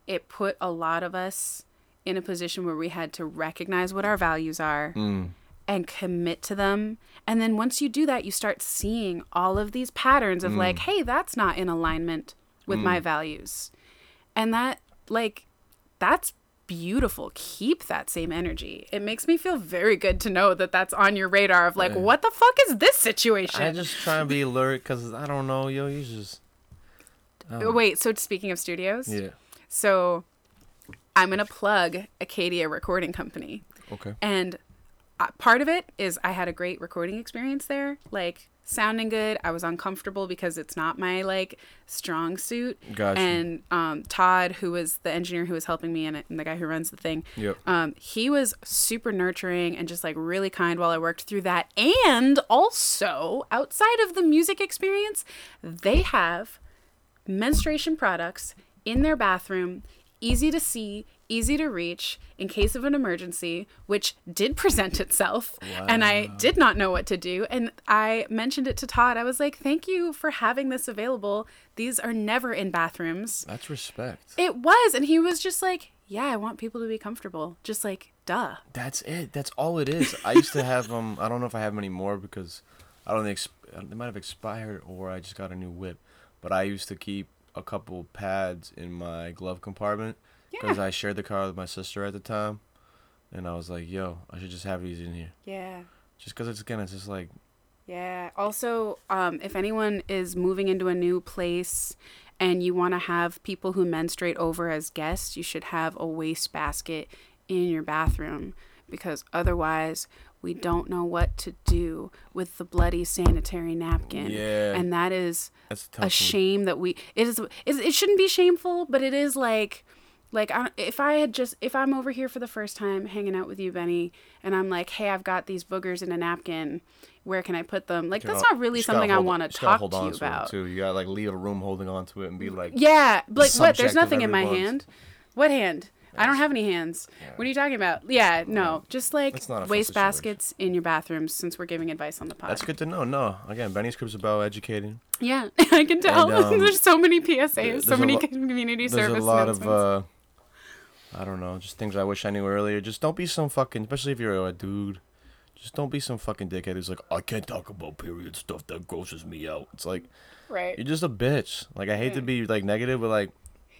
[SPEAKER 2] it put a lot of us in a position where we had to recognize what our values are
[SPEAKER 1] Mm.
[SPEAKER 2] And commit to them. And then once you do that, you start seeing all of these patterns of like, mm. hey, that's not in alignment with my mm. values. And that, like, that's beautiful. Keep that same energy. It makes me feel very good to know that that's on your radar of like, what the fuck is this situation?
[SPEAKER 1] I just try and be alert because I don't know, yo. You just.
[SPEAKER 2] Wait, so speaking of studios,
[SPEAKER 1] yeah.
[SPEAKER 2] so I'm going to plug Acadia Recording Company.
[SPEAKER 1] Okay.
[SPEAKER 2] And part of it is I had a great recording experience there, like sounding good. I was uncomfortable because it's not my like strong suit.
[SPEAKER 1] Gotcha.
[SPEAKER 2] And um, Todd, who was the engineer who was helping me in it, and the guy who runs the thing,
[SPEAKER 1] Yep.
[SPEAKER 2] um, he was super nurturing and just like really kind while I worked through that. And also, outside of the music experience, they have menstruation products in their bathroom, easy to see, easy to reach in case of an emergency, which did *laughs* present itself. And I did not know what to do. And I mentioned it to Todd. I was like, thank you for having this available. These are never in bathrooms.
[SPEAKER 1] That's respect.
[SPEAKER 2] It was. And he was just like, yeah, I want people to be comfortable. Just like, duh.
[SPEAKER 1] That's it. That's all it is. I used to have um. I don't know if I have them anymore because I don't think exp- they might have expired or I just got a new whip. But I used to keep a couple pads in my glove compartment because
[SPEAKER 2] Yeah.
[SPEAKER 1] I shared the car with my sister at the time, and I was like, "Yo, I should just have these in here."
[SPEAKER 2] Yeah.
[SPEAKER 1] Just because it's again, it's just like
[SPEAKER 2] Yeah. Also, um, if anyone is moving into a new place and you want to have people who menstruate over as guests, you should have a waste basket in your bathroom because otherwise, we don't know what to do with the bloody sanitary napkin.
[SPEAKER 1] Yeah.
[SPEAKER 2] And that is
[SPEAKER 1] that's tough.
[SPEAKER 2] a shame that we it is it, it shouldn't be shameful but it is like like I, if i had just if i'm over here for the first time hanging out with you benny and i'm like hey i've got these boogers in a napkin where can i put them like that's not really something i want to talk
[SPEAKER 1] hold
[SPEAKER 2] to you about
[SPEAKER 1] too. You gotta like leave a room holding on to it and be like,
[SPEAKER 2] yeah like what there's nothing in my hand what hand I don't have any hands. What are you talking about? Yeah, no, just like waste baskets in your bathrooms since we're giving advice on the pod.
[SPEAKER 1] That's good to know. No, again, Benny's Crib's about educating.
[SPEAKER 2] Yeah, *laughs* I can tell. *laughs*
[SPEAKER 1] um,
[SPEAKER 2] there's so many PSAs, so many
[SPEAKER 1] lo-
[SPEAKER 2] community
[SPEAKER 1] There's
[SPEAKER 2] service There's
[SPEAKER 1] a lot of uh, I don't know, just things I wish I knew earlier. Just don't be some fucking, especially if you're a dude. Just don't be some fucking dickhead who's like, I can't talk about period stuff that grosses me out. It's like
[SPEAKER 2] right.
[SPEAKER 1] you're just a bitch. Like I hate to be like negative, but like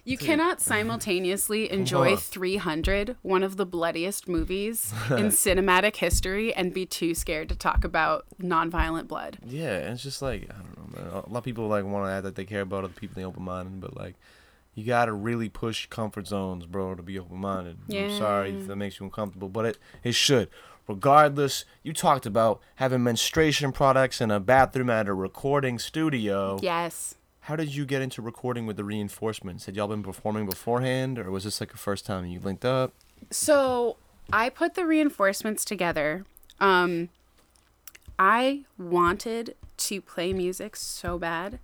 [SPEAKER 2] You cannot simultaneously enjoy
[SPEAKER 1] on.
[SPEAKER 2] 300, one of the bloodiest movies *laughs* in cinematic history, and be too scared to talk about nonviolent blood.
[SPEAKER 1] yeah, and it's just like I don't know, man. A lot of people like want to add that they care about other people, they open minded, but like. You gotta really push comfort zones, bro, to be open minded. I'm sorry if that makes you uncomfortable, but it, it should. Regardless, you talked about having menstruation products in a bathroom at a recording studio.
[SPEAKER 2] Yes.
[SPEAKER 1] How did you get into recording with the reinforcements? Had y'all been performing beforehand, or was this like the first time you linked up?
[SPEAKER 2] So I put the reinforcements together. Um, I wanted to play music so bad,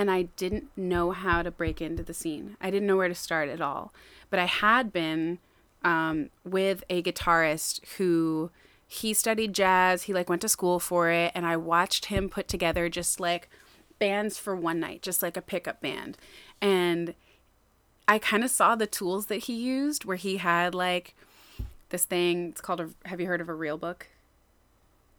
[SPEAKER 2] and I didn't know how to break into the scene. I didn't know where to start at all. But I had been um, with a guitarist who he studied jazz. He like went to school for it, and I watched him put together just like bands for one night, just like a pickup band, and I kind of saw the tools that he used where he had like this thing. It's called a. Have you heard of a real book?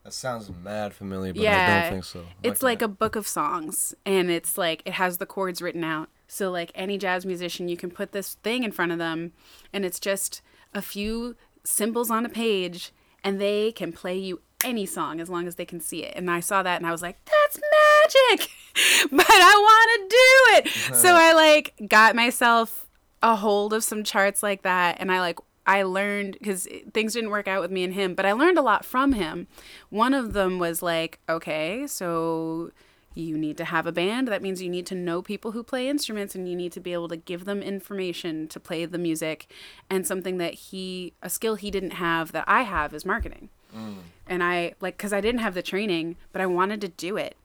[SPEAKER 1] That sounds mad familiar, but I don't think so.
[SPEAKER 2] It's like a book of songs, and it's like it has the chords written out. So like any jazz musician, you can put this thing in front of them, and it's just a few symbols on a page, and they can play you any song as long as they can see it. And I saw that, and I was like, that's magic, *laughs* but I want to do it. so *laughs* I like got myself a hold of some charts like that, and I like I learned because things didn't work out with me and him, but I learned a lot from him. One of them was like, okay, so you need to have a band. That means you need to know people who play instruments and you need to be able to give them information to play the music. And something that he, a skill he didn't have that I have is marketing. Mm. And I, like, because I didn't have the training, but I wanted to do it.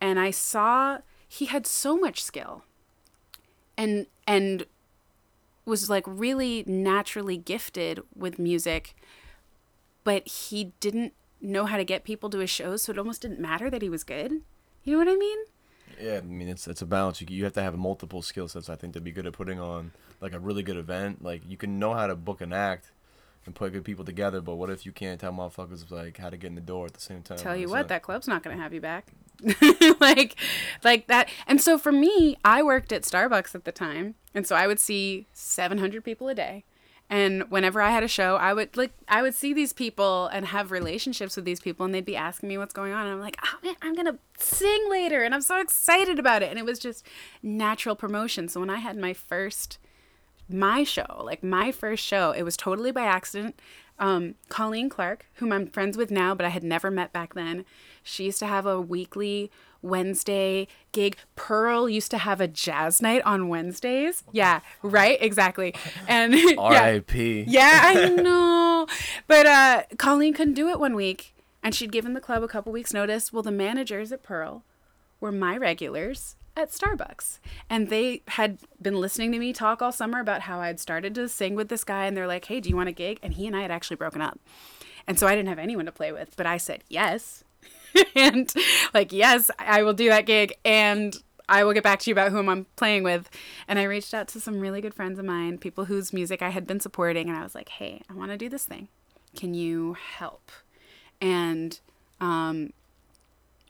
[SPEAKER 2] And I saw he had so much skill and, and, was like really naturally gifted with music, but he didn't know how to get people to his shows, so it almost didn't matter that he was good. You know what I mean?
[SPEAKER 1] yeah. I mean, it's it's a balance. You you have to have multiple skill sets. I think to be good at putting on like a really good event. Like you can know how to book an act and put good people together, but what if you can't tell motherfuckers like how to get in the door at the same time?
[SPEAKER 2] Tell you what, that club's not to have you back. *laughs* like like that. And so for me, I worked at Starbucks at the time, and so I would see 700 people a day. And whenever I had a show, I would like I would see these people and have relationships with these people, and they'd be asking me what's going on, and I'm like, oh man, I'm gonna sing later, and I'm so excited about it, and it was just natural promotion. So when I had my first my show, like my first show, it was totally by accident. Um, Colleen Clark, whom I'm friends with now, but I had never met back then, she used to have a weekly Wednesday gig. Pearl used to have a jazz night on Wednesdays. Yeah, right, exactly. And *laughs* yeah,
[SPEAKER 1] R.I.P.
[SPEAKER 2] yeah, I *laughs* know. But uh, Colleen couldn't do it one week, and she'd given the club a couple weeks' notice. Well, the managers at Pearl were my regulars at Starbucks, and they had been listening to me talk all summer about how I'd started to sing with this guy, and they're like, "Hey, do you want a gig?" And he and I had actually broken up, and so I didn't have anyone to play with. But I said yes, *laughs* and like yes, I will do that gig, and I will get back to you about whom I'm playing with. And I reached out to some really good friends of mine, people whose music I had been supporting, and I was like, hey, I want to do this thing. Can you help? And um,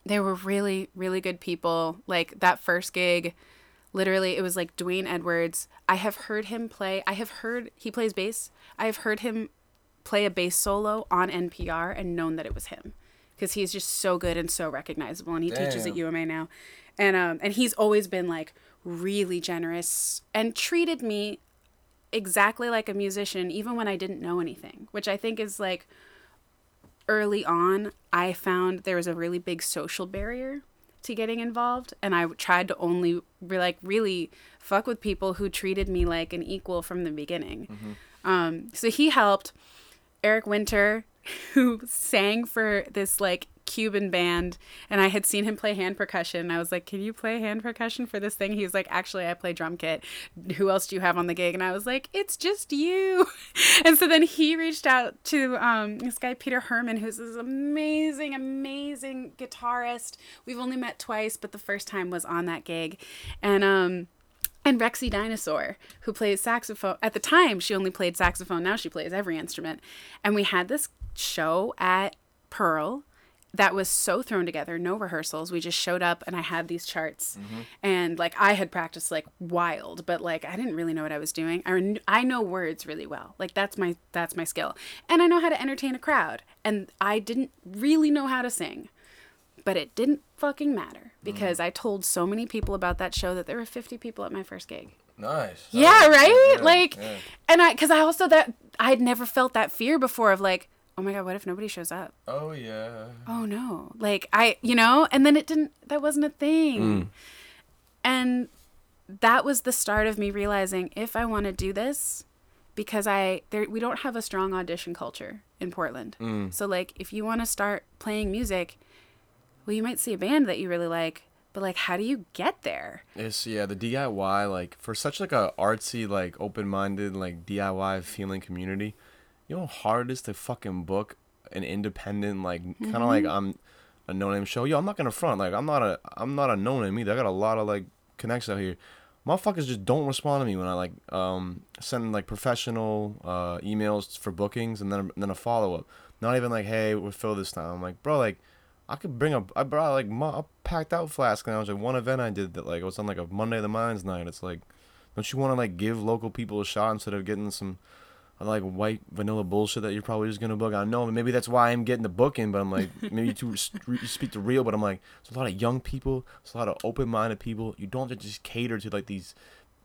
[SPEAKER 2] they were really, really good people. Like that first gig, literally, it was like Dwayne Edwards. I have heard him play, I have heard, he plays bass. I have heard him play a bass solo on NPR and known that it was him because he's just so good and so recognizable and he teaches at
[SPEAKER 1] Damn.
[SPEAKER 2] UMA now. And um and he's always been like really generous and treated me exactly like a musician even when I didn't know anything, which I think is like early on I found there was a really big social barrier to getting involved and I tried to only re- like really fuck with people who treated me like an equal from the beginning. Um so he helped Eric Winter, who sang for this like Cuban band, and I had seen him play hand percussion. I was like, "Can you play hand percussion for this thing?" He was like, "Actually, I play drum kit. Who else do you have on the gig?" And I was like, "It's just you." *laughs* And so then he reached out to um, this guy Peter Herman, who's this amazing, amazing guitarist. We've only met twice, but the first time was on that gig, and um, and Rexy Dinosaur, who plays saxophone. At the time, she only played saxophone. Now she plays every instrument. And we had this show at Pearl that was so thrown together, no rehearsals. We just showed up and I had these charts. And like I had practiced like wild, but like I didn't really know what I was doing. I, kn- I know words really well. Like that's my that's my skill. And I know how to entertain a crowd. And I didn't really know how to sing but it didn't fucking matter because I told so many people about that show that there were 50 people at my first gig.
[SPEAKER 1] Nice.
[SPEAKER 2] Yeah, right?
[SPEAKER 1] yeah,
[SPEAKER 2] like
[SPEAKER 1] yeah.
[SPEAKER 2] and I cuz I also that I'd never felt that fear before of like, oh my god, what if nobody shows up?
[SPEAKER 1] Oh yeah.
[SPEAKER 2] Oh no. Like I, you know, and then it didn't that wasn't a thing. Mm. And that was the start of me realizing if I want to do this because I there we don't have a strong audition culture in Portland. Mm. So like if you want to start playing music, well you might see a band that you really like, but like how do you get there?
[SPEAKER 1] It's yeah, the DIY like for such like a artsy like open minded like DIY feeling community, you know how hard it is to fucking book an independent like kind of like I'm a no name show. Yo, I'm not gonna front like I'm not a I'm not a no name either. I got a lot of like connects out here. Motherfuckers just don't respond to me when I like um send like professional uh emails for bookings and then and then a follow up. Not even like hey we're filled this time. I'm like bro like I could bring a I brought like a packed out flask and I was like one event I did that like it was on like a Monday of the Minds night. It's like don't you want to like give local people a shot instead of getting some uh, like white vanilla bullshit that you're probably just gonna book? I know maybe that's why I'm getting the booking, but I'm like *laughs* maybe to re- speak to real, but I'm like there's a lot of young people, there's a lot of open minded people. You don't have to just cater to like these.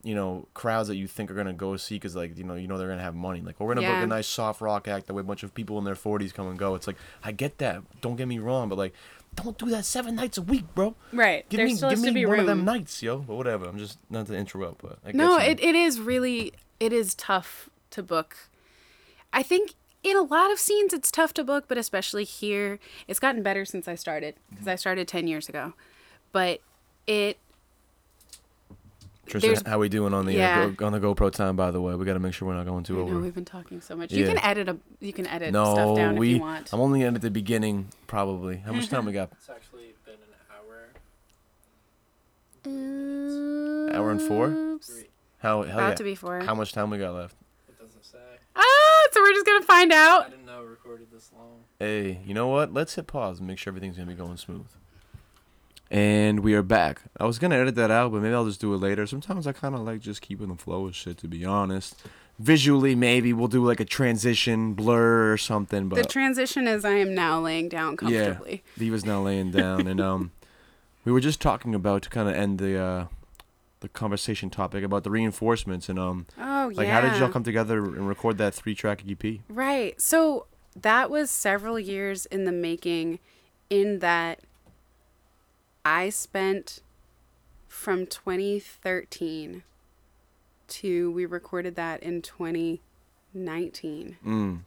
[SPEAKER 1] You know, crowds that you think are gonna go see because, like, you know, you know they're gonna have money. Like, we're gonna book a nice soft rock act that way a bunch of people in their 40s come and go. It's like, I get that. Don't get me wrong, but like, don't do that seven nights a week, bro.
[SPEAKER 2] Right.
[SPEAKER 1] Give
[SPEAKER 2] there
[SPEAKER 1] me, give me
[SPEAKER 2] to be
[SPEAKER 1] one
[SPEAKER 2] room.
[SPEAKER 1] of them nights, yo. But whatever. I'm just not to interrupt, but I
[SPEAKER 2] No, it, it is really it is tough to book. I think in a lot of scenes it's tough to book, but especially here, it's gotten better since I started because I started 10 years ago. But it
[SPEAKER 1] Tristan,
[SPEAKER 2] there's-
[SPEAKER 1] how we doing on the
[SPEAKER 2] yeah.
[SPEAKER 1] uh, go, on the GoPro time? By the way, we got to make sure we're not going too
[SPEAKER 2] I know
[SPEAKER 1] over.
[SPEAKER 2] we've been talking so much. You can edit a you can edit
[SPEAKER 1] No,
[SPEAKER 2] stuff down
[SPEAKER 1] we.
[SPEAKER 2] if you want.
[SPEAKER 1] I'm only at the beginning, probably. How much time we got?
[SPEAKER 3] It's actually been an hour.
[SPEAKER 1] Hour and four?
[SPEAKER 3] Three.
[SPEAKER 1] How hell
[SPEAKER 2] About
[SPEAKER 1] yeah.
[SPEAKER 2] to be four.
[SPEAKER 1] How much time we got left?
[SPEAKER 3] It doesn't say.
[SPEAKER 2] Ah, so we're just gonna find
[SPEAKER 3] I
[SPEAKER 2] out.
[SPEAKER 3] didn't know it recorded this long.
[SPEAKER 1] Hey, you know what? Let's hit pause and make sure everything's gonna be going smooth. And we are back. I was gonna edit that out, but maybe I'll just do it later. Sometimes I kind of like just keeping the flow of shit, to be honest. Visually, maybe we'll do like a transition blur or something. But
[SPEAKER 2] The transition is I am now laying down comfortably.
[SPEAKER 1] Yeah, Diva's now laying down, and um, we were just talking about to kind of end the uh, the conversation topic about the reinforcements and um,
[SPEAKER 2] Oh
[SPEAKER 1] like
[SPEAKER 2] yeah.
[SPEAKER 1] how did y'all come together and record that three track EP?
[SPEAKER 2] Right. So that was several years in the making, in that I spent from 2013 to we recorded that in 2019.
[SPEAKER 1] Mm,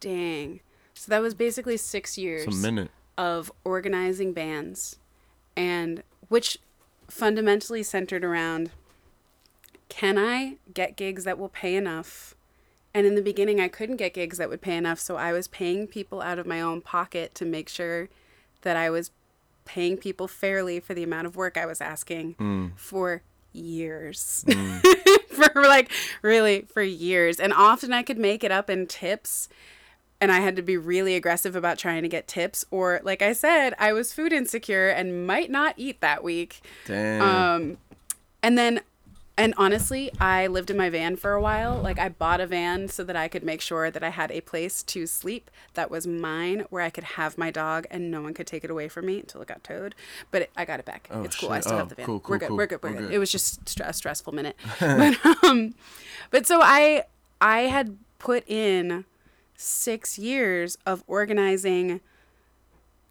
[SPEAKER 2] Dang. So that was basically six years
[SPEAKER 1] it's a minute.
[SPEAKER 2] of organizing bands and which fundamentally centered around can I get gigs that will pay enough? And in the beginning, I couldn't get gigs that would pay enough, so I was paying people out of my own pocket to make sure that I was paying people fairly for the amount of work I was asking hmm. for years. Hmm. *laughs* for like really for years. And often I could make it up in tips and I had to be really aggressive about trying to get tips or like I said, I was food insecure and might not eat that week.
[SPEAKER 1] Damn.
[SPEAKER 2] Um, and then, and honestly, I lived in my van for a while. Like, I bought a van so that I could make sure that I had a place to sleep that was mine, where I could have my dog and no one could take it away from me until it got towed. But it, I got it back.
[SPEAKER 1] Oh,
[SPEAKER 2] it's cool. I still
[SPEAKER 1] Oh,
[SPEAKER 2] have the van.
[SPEAKER 1] cool,
[SPEAKER 2] we're good.
[SPEAKER 1] cool.
[SPEAKER 2] We're good. We're,
[SPEAKER 1] We're
[SPEAKER 2] good.
[SPEAKER 1] good.
[SPEAKER 2] It was just stre- a stressful minute. *laughs* but, um, but so I, I had put in six years of organizing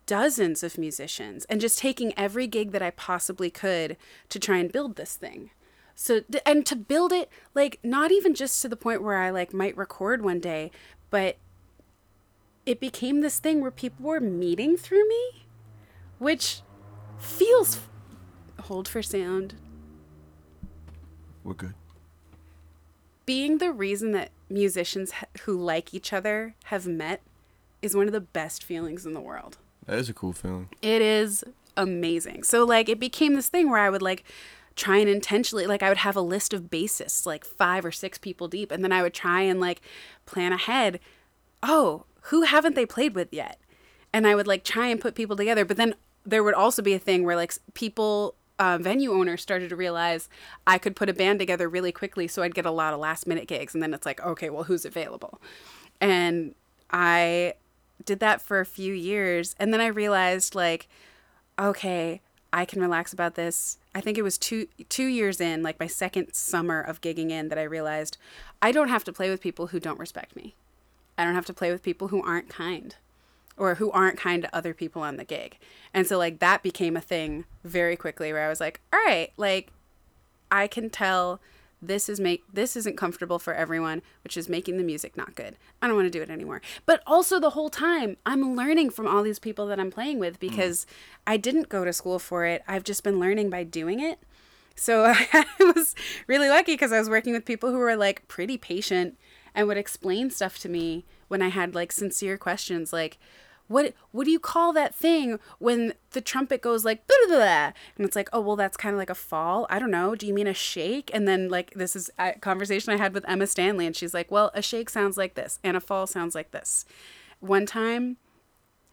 [SPEAKER 2] dozens of musicians and just taking every gig that I possibly could to try and build this thing. So and to build it like not even just to the point where I like might record one day, but it became this thing where people were meeting through me, which feels hold for sound.
[SPEAKER 1] We're good.
[SPEAKER 2] Being the reason that musicians who like each other have met is one of the best feelings in the world.
[SPEAKER 1] That is a cool feeling.
[SPEAKER 2] It is amazing. So like it became this thing where I would like try and intentionally like I would have a list of bassists, like five or six people deep, and then I would try and like plan ahead. Oh, who haven't they played with yet? And I would like try and put people together, but then there would also be a thing where like people uh, venue owners started to realize I could put a band together really quickly, so I'd get a lot of last minute gigs, and then it's like, okay, well, who's available? And I did that for a few years, and then I realized like, okay, I can relax about this. I think it was two two years in, like my second summer of gigging in, that I realized I don't have to play with people who don't respect me. I don't have to play with people who aren't kind or who aren't kind to other people on the gig. And so like that became a thing very quickly where I was like, all right, like I can tell this is make this isn't comfortable for everyone, which is making the music not good. I don't want to do it anymore. But also the whole time I'm learning from all these people that I'm playing with mm. because I didn't go to school for it. I've just been learning by doing it. So *laughs* I was really lucky because I was working with people who were like pretty patient and would explain stuff to me when I had like sincere questions like what what do you call that thing when the trumpet goes like blah, blah, blah? and it's like oh well that's kind of like a fall. I don't know. Do you mean a shake? And then like this is a conversation i had with emma stanley and she's like well a shake sounds like this and a fall sounds like this. One time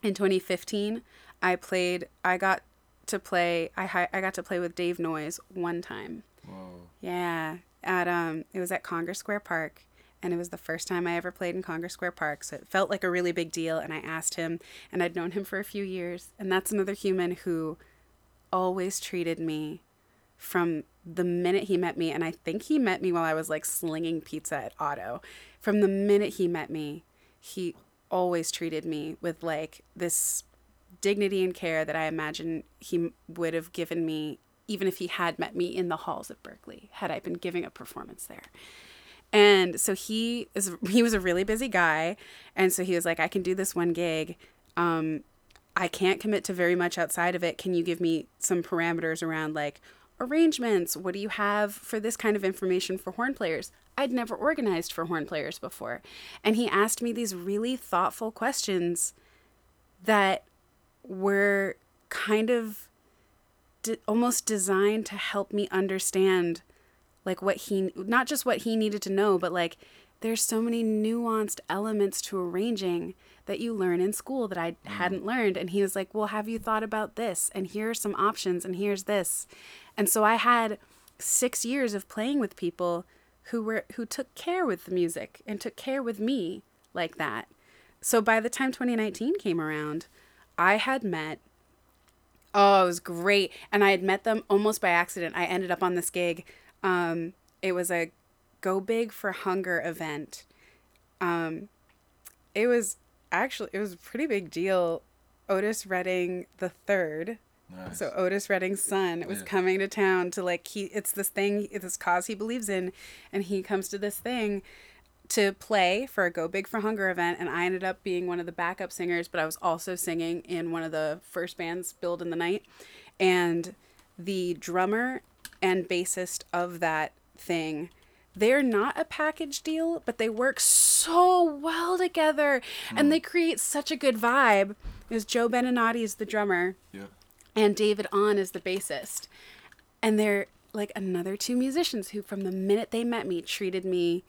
[SPEAKER 2] in 2015 i played i got to play i i got to play with dave noyes one time.
[SPEAKER 1] Whoa.
[SPEAKER 2] yeah at um it was at congress square park and it was the first time I ever played in Congress Square Park, so it felt like a really big deal. And I asked him, and I'd known him for a few years, and that's another human who always treated me from the minute he met me, and I think he met me while I was like slinging pizza at Otto. From the minute he met me, he always treated me with like this dignity and care that I imagine he would have given me even if he had met me in the halls of Berklee, had I been giving a performance there. And so he is he was a really busy guy, and so he was like, I can do this one gig. Um, I can't commit to very much outside of it. Can you give me some parameters around like arrangements? What do you have for this kind of information for horn players? I'd never organized for horn players before. And he asked me these really thoughtful questions that were kind of de- almost designed to help me understand like what he not just what he needed to know but like there's so many nuanced elements to arranging that you learn in school that I mm. hadn't learned and he was like well have you thought about this and here are some options and here's this and so I had 6 years of playing with people who were who took care with the music and took care with me like that so by the time 2019 came around I had met Oh, it was great. And I had met them almost by accident. I ended up on this gig. Um, it was a Go Big for Hunger event. Um, it was actually it was a pretty big deal. Otis Redding the third,
[SPEAKER 1] Nice.
[SPEAKER 2] so Otis Redding's son, was
[SPEAKER 1] Yeah.
[SPEAKER 2] coming to town to like he. It's this thing, it's this cause he believes in, and he comes to this thing to play for a Go Big for Hunger event, and I ended up being one of the backup singers, but I was also singing in one of the first bands billed in the night, and the drummer and bassist of that thing. They're not a package deal, but they work so well together and they create such a good vibe. Was Joe Beninati is the drummer
[SPEAKER 1] yeah.
[SPEAKER 2] and David On is the bassist. And they're like another two musicians who, from the minute they met me, treated me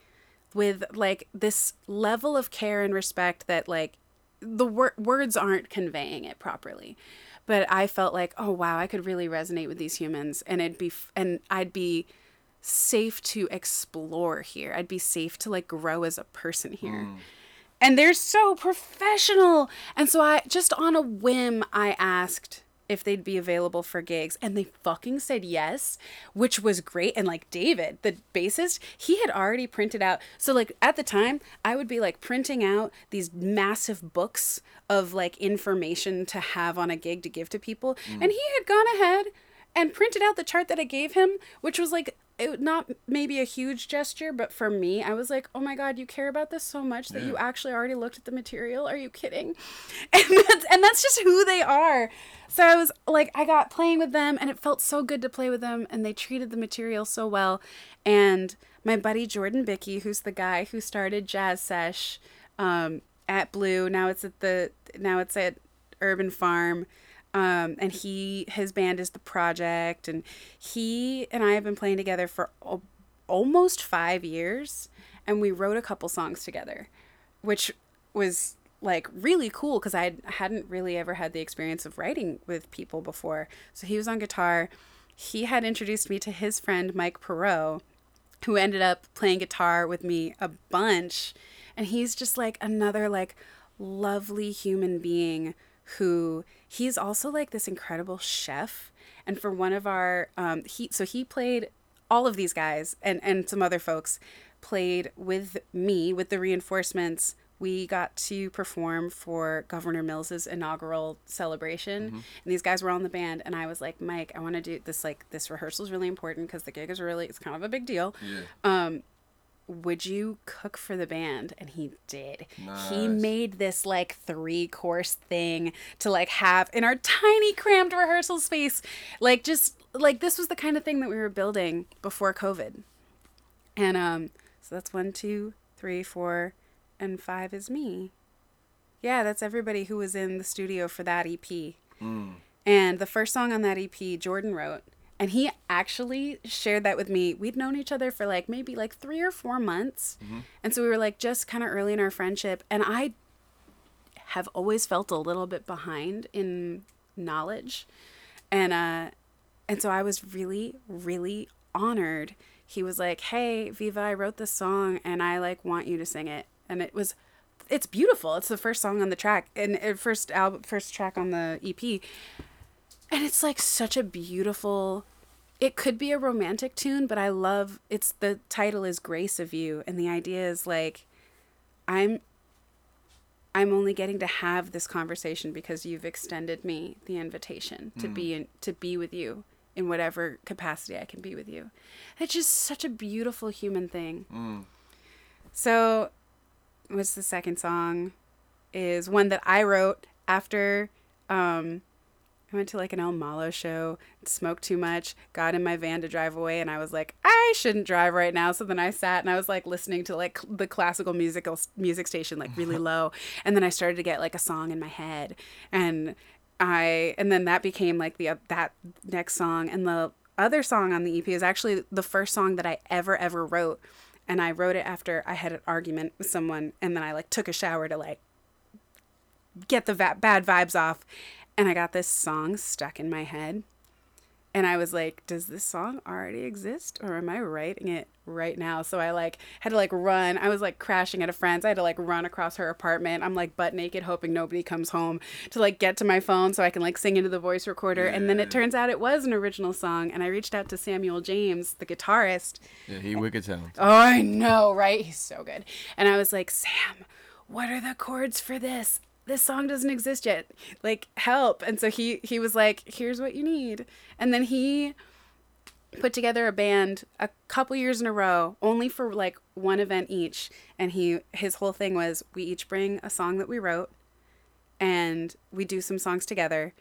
[SPEAKER 2] with like this level of care and respect that like the wor- words aren't conveying it properly. But I felt like, oh wow, I could really resonate with these humans, and it'd be f- and I'd be safe to explore here. I'd be safe to like grow as a person here. Hmm. And they're so professional. And so I just on a whim I asked if they'd be available for gigs and they fucking said yes, which was great and like David, the bassist, he had already printed out. So like at the time, I would be like printing out these massive books of like information to have on a gig to give to people mm. and he had gone ahead and printed out the chart that I gave him, which was like it, not maybe a huge gesture, but for me, I was like, oh my god, you care about this so much that you actually already looked at the material. Are you kidding? *laughs* And that's and that's just who they are. So I was like, I got playing with them, and it felt so good to play with them, and they treated the material so well. And my buddy Jordan Bickey, who's the guy who started Jazz Sesh um, at Blue, now it's at the now it's at Urban Farm um, and he his band is the project and he and i have been playing together for al- almost five years and we wrote a couple songs together which was like really cool because i hadn't really ever had the experience of writing with people before. So he was on guitar. He had introduced me to his friend mike perot who ended up playing guitar with me a bunch. And he's just like another like lovely human being who he's also like this incredible chef and for one of our um he so he played all of these guys and and some other folks played with me with the reinforcements we got to perform for Governor Mills's inaugural celebration, and these guys were on the band. And I was like, Mike, I want to do this. Like, this rehearsal is really important because the gig is really it's kind of a big deal. Um, would you cook for the band? And he did. He made this like three course thing to like have in our tiny cramped rehearsal space. Like just like this was the kind of thing that we were building before covid. And um so that's one two three four and five is me. Yeah that's everybody who was in the studio for that ep and the first song on that ep jordan wrote and he actually shared that with me. We'd known each other for like maybe like three or four months. And so we were like just kind of early in our friendship. And i have always felt a little bit behind in knowledge. And uh and so i was really really honored. He was like hey viva i wrote this song and i like want you to sing it. And it was it's beautiful. It's the first song on the track and uh, first album first track on the ep and it's like such a beautiful it could be a romantic tune but i love it's the title is grace of you and the idea is like i'm i'm only getting to have this conversation because you've extended me the invitation to be in, to be with you in whatever capacity i can be with you. It's just such a beautiful human thing. So what's the second song? Is one that i wrote after um I went to like an El Malo show, smoked too much, got in my van to drive away, and I was like, I shouldn't drive right now. So then I sat and I was like listening to like the classical musical music station like really *laughs* low, and then I started to get like a song in my head, and I and then that became like the uh, that next song, and the other song on the EP is actually the first song that I ever ever wrote, and I wrote it after I had an argument with someone, and then I like took a shower to like get the va- bad vibes off and i got this song stuck in my head and i was like does this song already exist or am i writing it right now so i like had to like run i was like crashing at a friend's i had to like run across her apartment i'm like butt naked hoping nobody comes home to like get to my phone so i can like sing into the voice recorder and then it turns out it was an original song and i reached out to samuel james the guitarist
[SPEAKER 1] Yeah, he wicked talented.
[SPEAKER 2] Oh, I know, right? He's so good. And I was like, Sam, what are the chords for this? This song doesn't exist yet. Like, help. And so he he was like, here's what you need. And then he put together a band a couple years in a row only for like one event each. And he his whole thing was we each bring a song that we wrote and we do some songs together.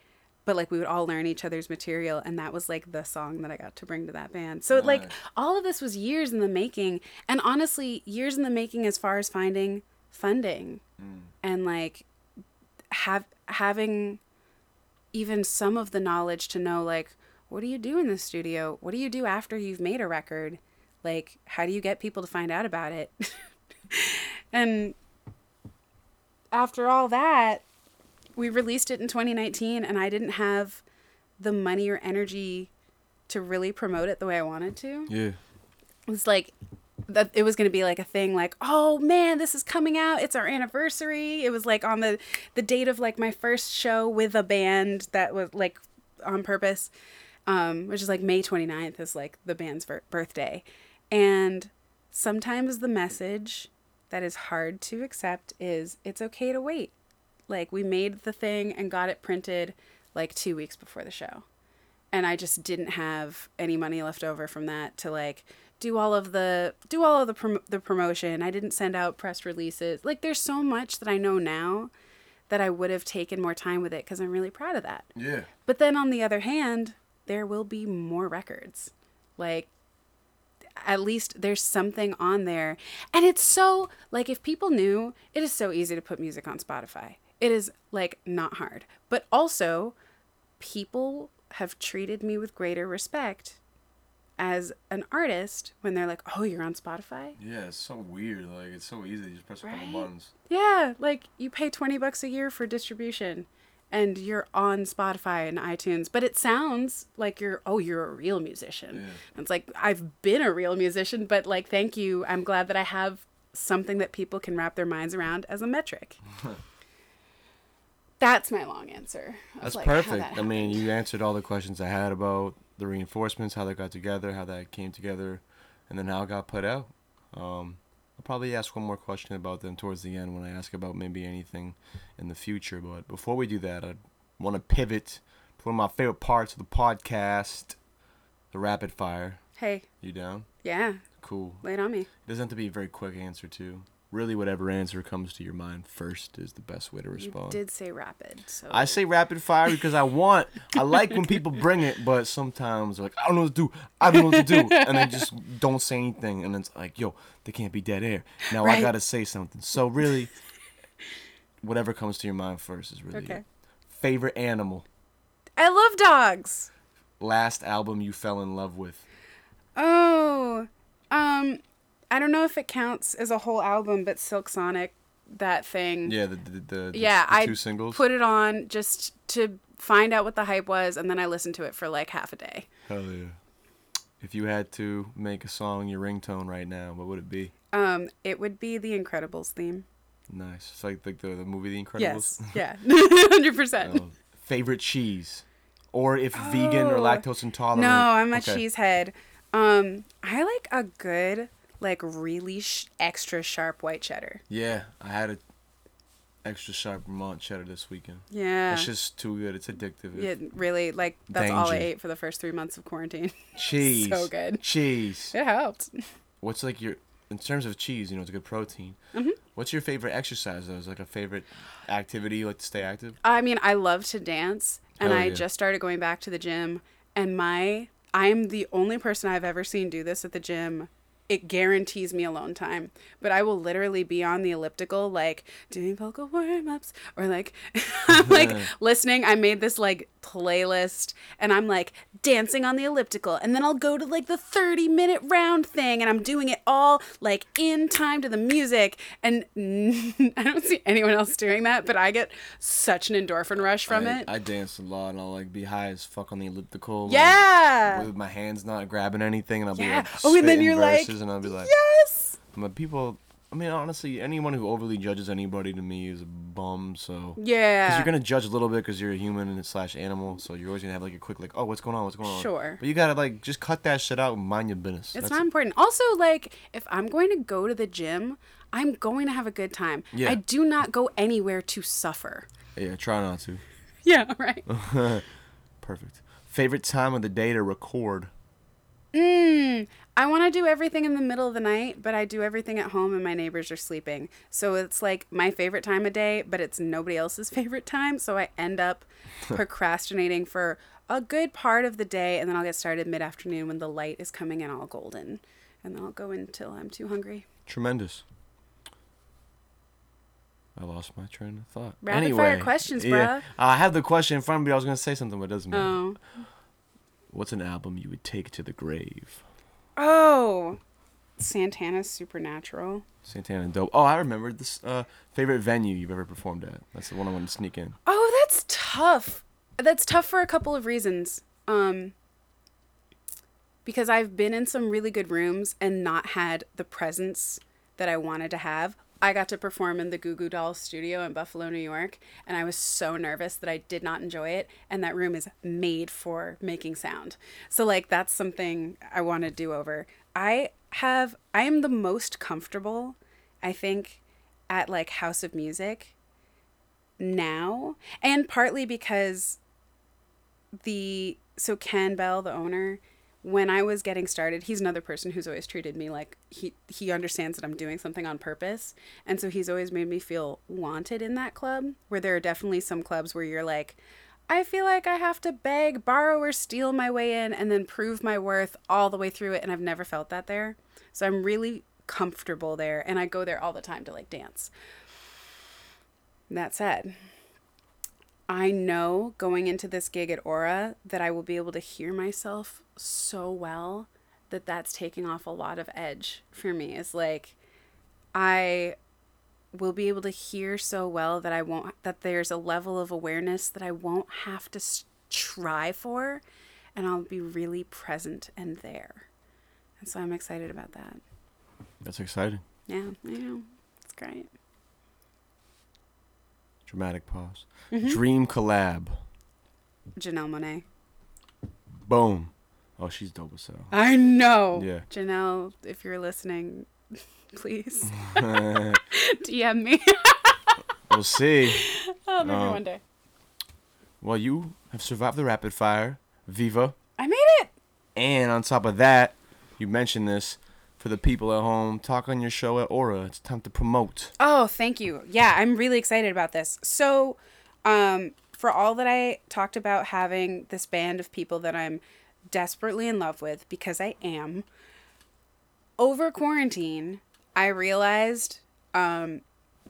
[SPEAKER 2] But like we would all learn each other's material. And that was like the song that i got to bring to that band. So like all of this was years in the making. And honestly years in the making as far as finding funding mm. and like have having even some of the knowledge to know like what do you do in the studio? What do you do after you've made a record? Like how do you get people to find out about it? *laughs* and after all that, we released it in 2019 and I didn't have the money or energy to really promote it the way I wanted to.
[SPEAKER 1] Yeah.
[SPEAKER 2] It's like that it was going to be like a thing like, "Oh man, this is coming out. It's our anniversary." It was like on the the date of like my first show with a band that was like on purpose. Um, which is like May 29th is like the band's birthday. And sometimes the message that is hard to accept is it's okay to wait. Like we made the thing and got it printed like 2 weeks before the show. And I just didn't have any money left over from that to like do all of the do all of the prom- the promotion. I didn't send out press releases. Like there's so much that I know now that I would have taken more time with it cuz I'm really proud of that.
[SPEAKER 1] Yeah.
[SPEAKER 2] But then on the other hand, there will be more records. Like at least there's something on there. And it's so like if people knew, it is so easy to put music on Spotify. It is like not hard. But also people have treated me with greater respect as an artist when they're like, "Oh, you're on Spotify?"
[SPEAKER 1] Yeah, it's so weird. Like it's so easy. You just press a
[SPEAKER 2] Right.
[SPEAKER 1] couple buttons.
[SPEAKER 2] Yeah, like you pay 20 bucks a year for distribution and you're on Spotify and iTunes, but it sounds like you're oh, you're a real musician.
[SPEAKER 1] Yeah.
[SPEAKER 2] And It's like I've been a real musician, but like thank you. I'm glad that I have something that people can wrap their minds around as a metric. *laughs* That's my long answer.
[SPEAKER 1] That's
[SPEAKER 2] like,
[SPEAKER 1] perfect.
[SPEAKER 2] that
[SPEAKER 1] I mean, you answered all the questions I had about the reinforcements, how they got together, how that came together, and then how it got put out. Um, I'll probably ask one more question about them towards the end when I ask about maybe anything in the future. But before we do that, I want to pivot to one of my favorite parts of the podcast, the rapid fire.
[SPEAKER 2] Hey,
[SPEAKER 1] You down?
[SPEAKER 2] yeah,
[SPEAKER 1] Cool.
[SPEAKER 2] lay it on me.
[SPEAKER 1] It doesn't have to be a very quick answer, too. Really, whatever answer comes to your mind first is the best way to respond.
[SPEAKER 2] You did say rapid, so
[SPEAKER 1] I say rapid fire because I want, I like when people bring it, but sometimes they're like, I don't know what to do, I don't know what to do, and they just don't say anything, and it's like, yo, they can't be dead air. Now I gotta say something. So really, whatever comes to your mind first is really
[SPEAKER 2] Okay.
[SPEAKER 1] it. Favorite animal,
[SPEAKER 2] I love dogs.
[SPEAKER 1] last album you fell in love with.
[SPEAKER 2] Oh, um, I don't know if it counts as a whole album, but Silk Sonic, that thing.
[SPEAKER 1] Yeah, the the, the,
[SPEAKER 2] yeah,
[SPEAKER 1] the
[SPEAKER 2] I
[SPEAKER 1] two singles.
[SPEAKER 2] put it on just to find out what the hype was, and then I listened to it for like half a day.
[SPEAKER 1] Hell yeah. If you had to make a song your ringtone right now, what would it be?
[SPEAKER 2] Um, it would be the Incredibles theme.
[SPEAKER 1] Nice. It's like, like the, the movie The Incredibles.
[SPEAKER 2] Yes, *laughs* yeah, *laughs* hundred percent.
[SPEAKER 1] Oh, favorite cheese, or if vegan or
[SPEAKER 2] Oh.
[SPEAKER 1] lactose intolerant.
[SPEAKER 2] No, I'm a
[SPEAKER 1] Okay.
[SPEAKER 2] cheesehead. Um, I like a good, like really sh- extra sharp white cheddar.
[SPEAKER 1] Yeah, I had a extra sharp Vermont cheddar this weekend.
[SPEAKER 2] Yeah.
[SPEAKER 1] It's just too good. It's addictive.
[SPEAKER 2] yeah, really, like that's all I ate for the first three months of quarantine. *laughs*
[SPEAKER 1] Cheese.
[SPEAKER 2] So good.
[SPEAKER 1] Cheese.
[SPEAKER 2] It helped.
[SPEAKER 1] What's like your in terms of cheese? You know, it's a good protein.
[SPEAKER 2] Mhm.
[SPEAKER 1] What's your favorite exercise though? Is like a favorite activity you like to stay active?
[SPEAKER 2] I mean, I love to dance, and
[SPEAKER 1] Hell
[SPEAKER 2] I just started going back to the gym. And my, I'm the only person I've ever seen do this at the gym. It guarantees me alone time, but I will literally be on the elliptical, like doing vocal warm ups, or like, *laughs* I'm like *laughs* listening. I made this like playlist, and I'm like dancing on the elliptical, and then I'll go to like the 30 minute round thing, and I'm doing it all like in time to the music. And *laughs* I don't see anyone else doing that, but I get such an endorphin rush from
[SPEAKER 1] I,
[SPEAKER 2] it.
[SPEAKER 1] I dance a lot and I'll like be high as fuck on the elliptical. like,
[SPEAKER 2] yeah.
[SPEAKER 1] with my hands not grabbing anything, and I'll be like,
[SPEAKER 2] Oh, and then you're like,
[SPEAKER 1] and I'll be like,
[SPEAKER 2] yes.
[SPEAKER 1] But people, I mean, honestly, anyone who overly judges anybody to me is a bum. So,
[SPEAKER 2] yeah, because
[SPEAKER 1] you're gonna judge a little bit because you're a human and slash animal, so you're always gonna have like a quick like, oh, what's going on? What's going on?
[SPEAKER 2] Sure.
[SPEAKER 1] But you gotta like just cut that shit out and mind your business.
[SPEAKER 2] It's
[SPEAKER 1] That's
[SPEAKER 2] not
[SPEAKER 1] it.
[SPEAKER 2] important. Also, like, if I'm going to go to the gym, I'm going to have a good time.
[SPEAKER 1] Yeah.
[SPEAKER 2] I do not go anywhere to suffer.
[SPEAKER 1] Yeah, try not to. *laughs*
[SPEAKER 2] Yeah, right. *laughs*
[SPEAKER 1] Perfect. Favorite time of the day to record?
[SPEAKER 2] Mm, I want to do everything in the middle of the night, but I do everything at home and my neighbors are sleeping. So it's like my favorite time of day, but it's nobody else's *laughs* favorite time. So I end up *laughs* procrastinating for a good part of the day and then I'll get started mid afternoon when the light is coming in all golden. And then I'll go until I'm too hungry.
[SPEAKER 1] Tremendous. I lost my train of thought.
[SPEAKER 2] Rapid
[SPEAKER 1] anyway,
[SPEAKER 2] fire questions,
[SPEAKER 1] yeah,
[SPEAKER 2] bruh.
[SPEAKER 1] I have the question in front of me. I was gonna say something, but it doesn't matter.
[SPEAKER 2] Oh.
[SPEAKER 1] What's an album you would take to the grave?
[SPEAKER 2] Oh. Santana's Supernatural.
[SPEAKER 1] Santana and Dope. Oh, I remember this. Uh, favorite venue you've ever performed at? That's the one I want to sneak in.
[SPEAKER 2] Oh, that's tough. That's tough for a couple of reasons. Um because I've been in some really good rooms and not had the presence that I wanted to have. I got to perform in the Goo Goo Dolls studio in Buffalo, New York, and I was so nervous that I did not enjoy it. And that room is made for making sound. So, like, that's something I want to do over. I have, I am the most comfortable, I think, at like House of Music now. And partly because the, so Ken Bell, the owner, when I was getting started, he's another person who's always treated me like he he understands that I'm doing something on purpose. And so he's always made me feel wanted in that club where there are definitely some clubs where you're like I feel like I have to beg, borrow or steal my way in and then prove my worth all the way through it and I've never felt that there. So I'm really comfortable there and I go there all the time to like dance. That said, I know going into this gig at Aura that I will be able to hear myself so well that that's taking off a lot of edge for me. It's like I will be able to hear so well that I won't that there's a level of awareness that I won't have to try for and I'll be really present and there. And so I'm excited about that.
[SPEAKER 1] That's exciting.
[SPEAKER 2] Yeah, I know. It's great.
[SPEAKER 1] Dramatic pause.
[SPEAKER 2] Mm-hmm.
[SPEAKER 1] Dream collab.
[SPEAKER 2] Janelle Monáe.
[SPEAKER 1] Boom. Oh, she's dope as hell.
[SPEAKER 2] I know.
[SPEAKER 1] Yeah.
[SPEAKER 2] Janelle, if you're listening, *laughs* please *laughs* DM me. *laughs*
[SPEAKER 1] We'll see.
[SPEAKER 2] oh, maybe
[SPEAKER 1] Um,
[SPEAKER 2] one day.
[SPEAKER 1] Well, you have survived the rapid fire, Viva,
[SPEAKER 2] I made it.
[SPEAKER 1] and on top of that, you mentioned this for the people at home. Talk on your show at Aura. It's time to promote.
[SPEAKER 2] Oh, thank you. Yeah, I'm really excited about this. So, um, for all that I talked about having this band of people that I'm desperately in love with, because I am, over quarantine, I realized um,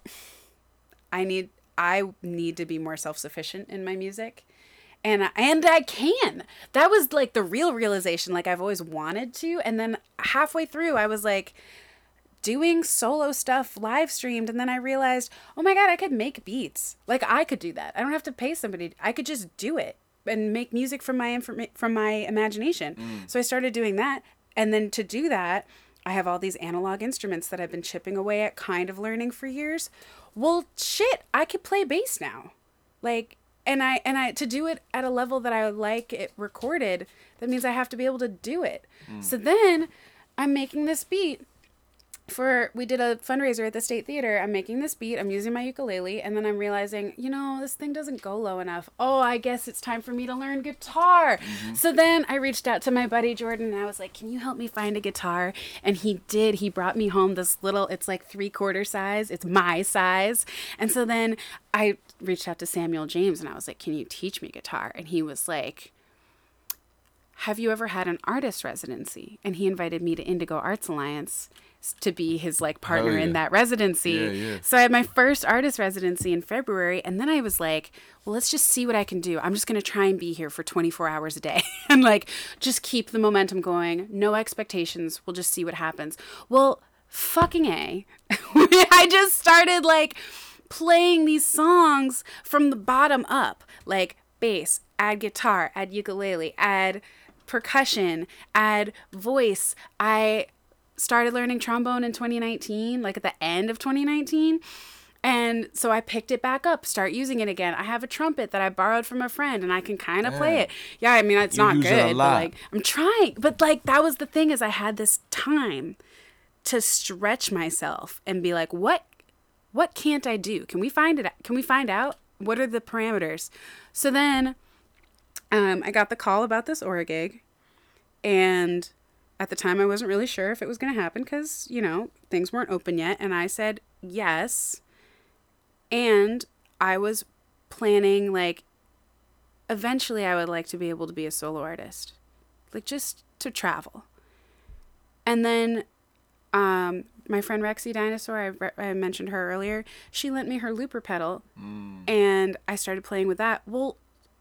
[SPEAKER 2] *sighs* I need I need to be more self sufficient in my music. And and I can. That was like the real realization like I've always wanted to and then halfway through I was like doing solo stuff live streamed and then I realized, "Oh my god, I could make beats." Like I could do that. I don't have to pay somebody. I could just do it and make music from my informa- from my imagination. Mm. So I started doing that and then to do that, I have all these analog instruments that I've been chipping away at kind of learning for years. Well, shit, I could play bass now. Like and I and I to do it at a level that I like it recorded, that means I have to be able to do it. Mm. So then I'm making this beat for we did a fundraiser at the state theater. I'm making this beat i'm using my ukulele and then i'm realizing you know this thing doesn't go low enough. Oh i guess it's time for me to learn guitar. Mm-hmm. So then i reached out to my buddy jordan and i was like can you help me find a guitar? And he did. He brought me home this little it's like three quarter size. It's my size. And so then i reached out to samuel james and i was like can you teach me guitar? And he was like have you ever had an artist residency? And he invited me to Indigo Arts Alliance to be his like oh, partner in
[SPEAKER 1] yeah.
[SPEAKER 2] that residency.
[SPEAKER 1] Yeah, yeah.
[SPEAKER 2] So I had my first artist residency in February and then I was like, well, let's just see what I can do. I'm just going to try and be here for 24 hours a day *laughs* and like just keep the momentum going. No expectations. We'll just see what happens. Well, fucking A. *laughs* I just started like playing these songs from the bottom up, like bass, add guitar, add ukulele, add percussion, add voice. I started learning trombone in 2019, like at the end of 2019. And so I picked it back up, start using it again. I have a trumpet that I borrowed from a friend and I can kind of play it. Yeah, I mean it's
[SPEAKER 1] You
[SPEAKER 2] not
[SPEAKER 1] use it
[SPEAKER 2] good, but like I'm trying. But like that was the thing is I had this time to stretch myself and be like, what what can't I do? Can we find it? Can we find out what are the parameters? So then, um, I got the call about this Aura gig, and at the time I wasn't really sure if it was going to happen because you know things weren't open yet, and I said yes, and I was planning like eventually I would like to be able to be a solo artist, like just to travel, and then um, my friend Rexy Dinosaur, I, re- I mentioned her earlier. She lent me her looper pedal, and I started playing with that. Well,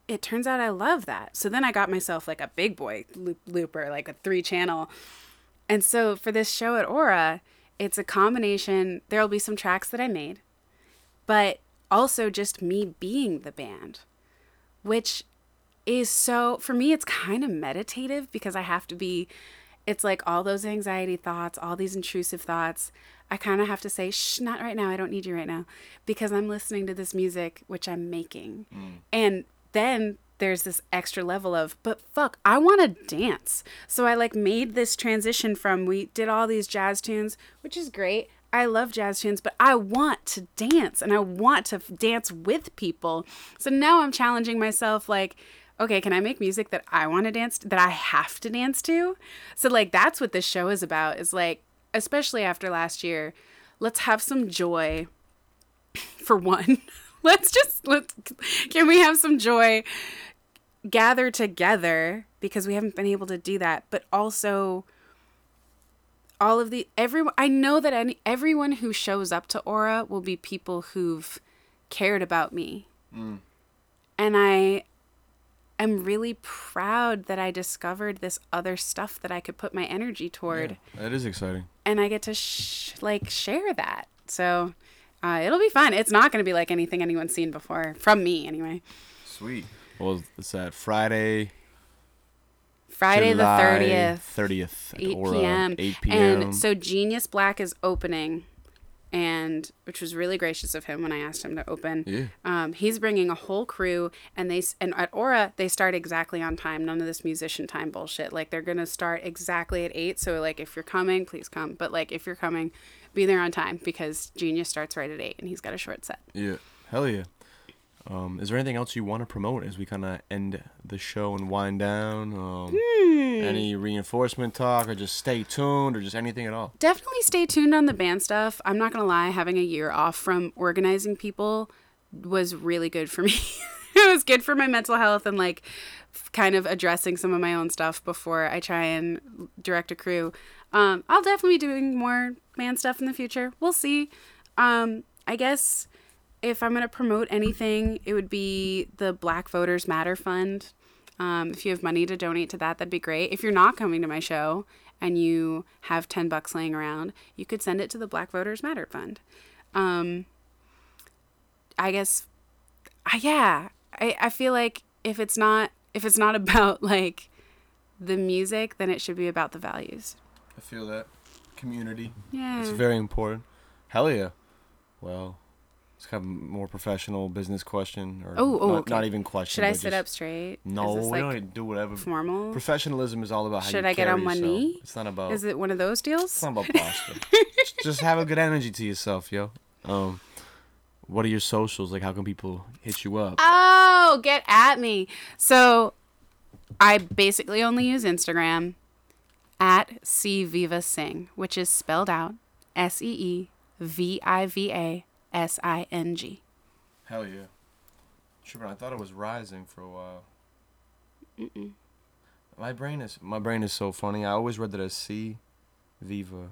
[SPEAKER 2] it turns out I love that. So then I got myself like a big boy loop- looper, like a three channel. And so for this show at Aura, it's a combination. There'll be some tracks that I made, but also just me being the band, which is so for me it's kind of meditative because I have to be it's like all those anxiety thoughts, all these intrusive thoughts. I kind of have to say, shh, not right now. I don't need you right now because I'm listening to this music, which I'm making. Mm. And then there's this extra level of, but fuck, I want to dance. So I like made this transition from we did all these jazz tunes, which is great. I love jazz tunes, but I want to dance and I want to dance with people. So now I'm challenging myself like, okay, can I make music that I want to dance that I have to dance to? So like that's what this show is about is like especially after last year, let's have some joy *laughs* for one. *laughs* let's just let's can we have some joy gather together because we haven't been able to do that, but also all of the everyone I know that any everyone who shows up to Aura will be people who've cared about me. Mm. And I am really proud that I discovered this other stuff that I could put my energy toward
[SPEAKER 1] That is exciting.
[SPEAKER 2] and I get to sh- like share that. So uh, it'll be fun. It's not going to be like anything anyone's seen before from me anyway.
[SPEAKER 1] Sweet. Well, it's that Friday,
[SPEAKER 2] Friday
[SPEAKER 1] July
[SPEAKER 2] the 30th.
[SPEAKER 1] 30th,
[SPEAKER 2] 8 p.m.
[SPEAKER 1] 8 p.m.
[SPEAKER 2] And so Genius Black is opening, and which was really gracious of him when I asked him to open.
[SPEAKER 1] Yeah.
[SPEAKER 2] Um, he's bringing a whole crew, and they and at Aura they start exactly on time. None of this musician time bullshit. Like they're gonna start exactly at eight. So like if you're coming, please come. But like if you're coming, be there on time because Genius starts right at eight, and he's got a short set.
[SPEAKER 1] Yeah. Hell yeah. Um, is there anything else you want to promote as we kind of end the show and wind down? Um,
[SPEAKER 2] Hmm.
[SPEAKER 1] Any reinforcement talk, or just stay tuned, or just anything at all?
[SPEAKER 2] definitely stay tuned on the band stuff. I'm not gonna lie, having a year off from organizing people was really good for me. *laughs* it was good for my mental health and like kind of addressing some of my own stuff before I try and direct a crew. Um, I'll definitely be doing more band stuff in the future. We'll see. Um, I guess if I'm gonna promote anything, it would be the Black Voters Matter Fund. Um, if you have money to donate to that, that'd be great. If you're not coming to my show and you have 10 bucks laying around, you could send it to the Black Voters Matter Fund. Um, I guess, uh, yeah, I, I feel like if it's not, if it's not *laughs* about like the music, then it should be about the values.
[SPEAKER 1] I feel that community.
[SPEAKER 2] Yeah.
[SPEAKER 1] It's very important. Hell yeah. Well, it's kind of a more professional business question, or
[SPEAKER 2] Oh, oh,
[SPEAKER 1] not,
[SPEAKER 2] okay.
[SPEAKER 1] not even question.
[SPEAKER 2] should I sit up straight?
[SPEAKER 1] No, we
[SPEAKER 2] like
[SPEAKER 1] don't do whatever.
[SPEAKER 2] formal?
[SPEAKER 1] Professionalism is all about how
[SPEAKER 2] Should
[SPEAKER 1] you
[SPEAKER 2] I get on one knee?
[SPEAKER 1] It's not about.
[SPEAKER 2] Is it one of those deals?
[SPEAKER 1] It's not about posture. just, *laughs* just have a good energy to yourself, yo. Um, what are your socials? Like, how can people hit you up?
[SPEAKER 2] Oh, get at me. So I basically only use Instagram at C Viva Sing, which is spelled out S E E V I V A S I N G.
[SPEAKER 1] Hell yeah. Sure, I thought it was rising for a while. My brain is my brain is so funny. I always read that as C, Viva,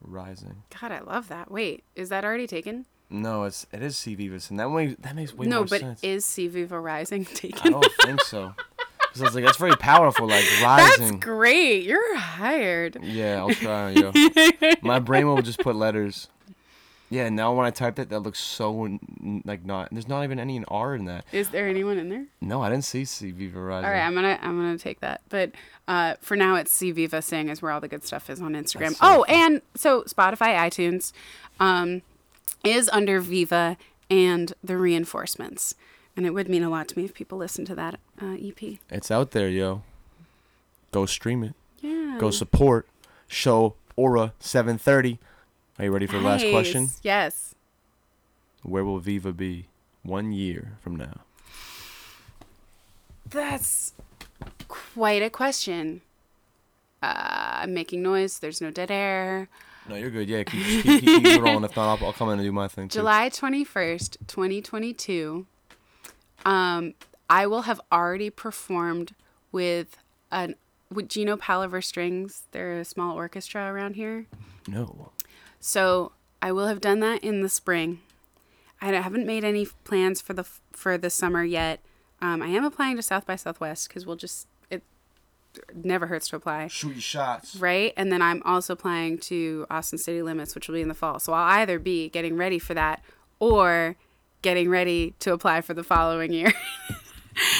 [SPEAKER 1] rising.
[SPEAKER 2] God, I love that. Wait, is that already taken?
[SPEAKER 1] No, it's it is C Viva, and that way that makes way
[SPEAKER 2] no,
[SPEAKER 1] more
[SPEAKER 2] but is C Viva Rising *laughs* taken?
[SPEAKER 1] I don't think so. *laughs* Because I was like, that's very powerful, like *laughs* rising.
[SPEAKER 2] That's great. You're hired.
[SPEAKER 1] Yeah, I'll *laughs* try, yo. My brain will just put letters. Yeah, now when I typed it, that looks so n- like not. There's not even any R in that.
[SPEAKER 2] Is there anyone in there?
[SPEAKER 1] No, I didn't see C Viva rising.
[SPEAKER 2] All right, I'm gonna I'm gonna take that. But uh, for now, it's C Viva Sing is where all the good stuff is on Instagram.
[SPEAKER 1] So
[SPEAKER 2] oh,
[SPEAKER 1] funny.
[SPEAKER 2] and so Spotify, iTunes, um, is under Viva and the reinforcements, and it would mean a lot to me if people listen to that uh, EP.
[SPEAKER 1] It's out there, yo. Go stream it.
[SPEAKER 2] Yeah.
[SPEAKER 1] Go support. Show Aura 730. Are you ready for the last question?
[SPEAKER 2] Yes.
[SPEAKER 1] Where will Viva be one year from now?
[SPEAKER 2] That's quite a question. Uh, I'm making noise. There's no dead air.
[SPEAKER 1] No, you're good. Yeah, keep, keep, keep, keep rolling. If not, I'll, I'll come in and do my thing too. *laughs*
[SPEAKER 2] July 21st, 2022, um, I will have already performed with an With, do you know Palaver Strings? They're a small orchestra around here.
[SPEAKER 1] No.
[SPEAKER 2] So I will have done that in the spring. I haven't made any plans for the for the summer yet. Um, I am applying to South by Southwest because we'll just it never hurts to apply,
[SPEAKER 1] Shoot your shots.
[SPEAKER 2] right? And then I'm also applying to Austin City Limits, which will be in the fall. So I'll either be getting ready for that or getting ready to apply for the following year. *laughs*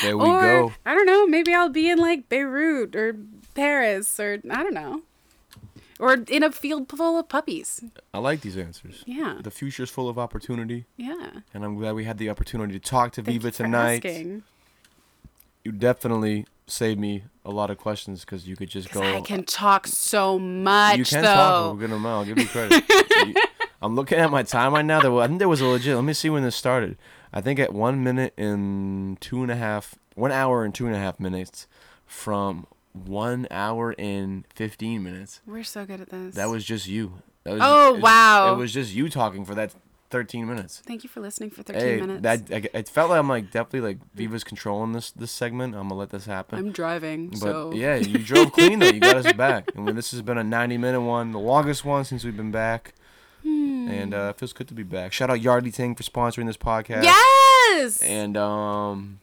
[SPEAKER 1] There we
[SPEAKER 2] or
[SPEAKER 1] go.
[SPEAKER 2] I don't know, maybe I'll be in like Beirut or Paris or I don't know. Or in a field full of puppies.
[SPEAKER 1] I like these answers.
[SPEAKER 2] Yeah.
[SPEAKER 1] The future's full of opportunity,
[SPEAKER 2] Yeah.
[SPEAKER 1] and I'm glad we had the opportunity to talk to
[SPEAKER 2] Thank
[SPEAKER 1] Viva tonight.
[SPEAKER 2] asking.
[SPEAKER 1] You definitely saved me a lot of questions because you could just go.
[SPEAKER 2] I can talk so much
[SPEAKER 1] you can
[SPEAKER 2] though.
[SPEAKER 1] talk a good amount. I'll give you credit. *laughs* I'm looking at my time right now. There, wa- I think there was a legit. Let me see when this started. I think at one minute and two and a half, one hour and two and a half minutes, from one hour and fifteen minutes.
[SPEAKER 2] We're so good at this.
[SPEAKER 1] That was just you. That was,
[SPEAKER 2] Oh,
[SPEAKER 1] it
[SPEAKER 2] wow.
[SPEAKER 1] It was just you talking for that thirteen minutes.
[SPEAKER 2] Thank you for listening for 13
[SPEAKER 1] Hey,
[SPEAKER 2] minutes.
[SPEAKER 1] that I, it felt like I'm like definitely like Viva's controlling this this segment. I'm gonna let this happen.
[SPEAKER 2] I'm driving,
[SPEAKER 1] But
[SPEAKER 2] so
[SPEAKER 1] yeah, you drove clean though. You got us *laughs* back. And this has been a 90 minute one, the longest one since we've been back.
[SPEAKER 2] Hmm.
[SPEAKER 1] And uh, it feels good to be back. Shout out Yardley Ting for sponsoring this podcast.
[SPEAKER 2] Yes.
[SPEAKER 1] And um,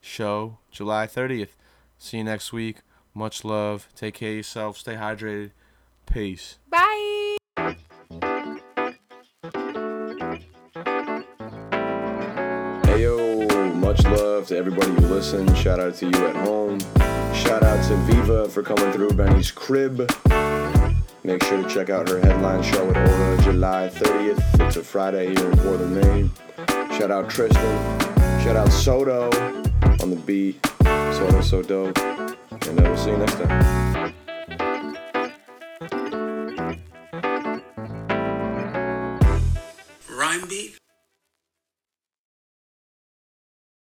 [SPEAKER 1] show July 30th. See you next week. Much love. Take care of yourself. Stay hydrated. Peace.
[SPEAKER 2] Bye.
[SPEAKER 1] Hey yo, much love to everybody who listened. Shout out to you at home. Shout out to Viva for coming through Benny's crib. Make sure to check out her headline show at Aura July 30th. It's a Friday here in Portland, Maine. Shout out Tristan. Shout out Soto on the beat. Soto's so dope. And uh, we'll see you next time.
[SPEAKER 4] Rhyme beat?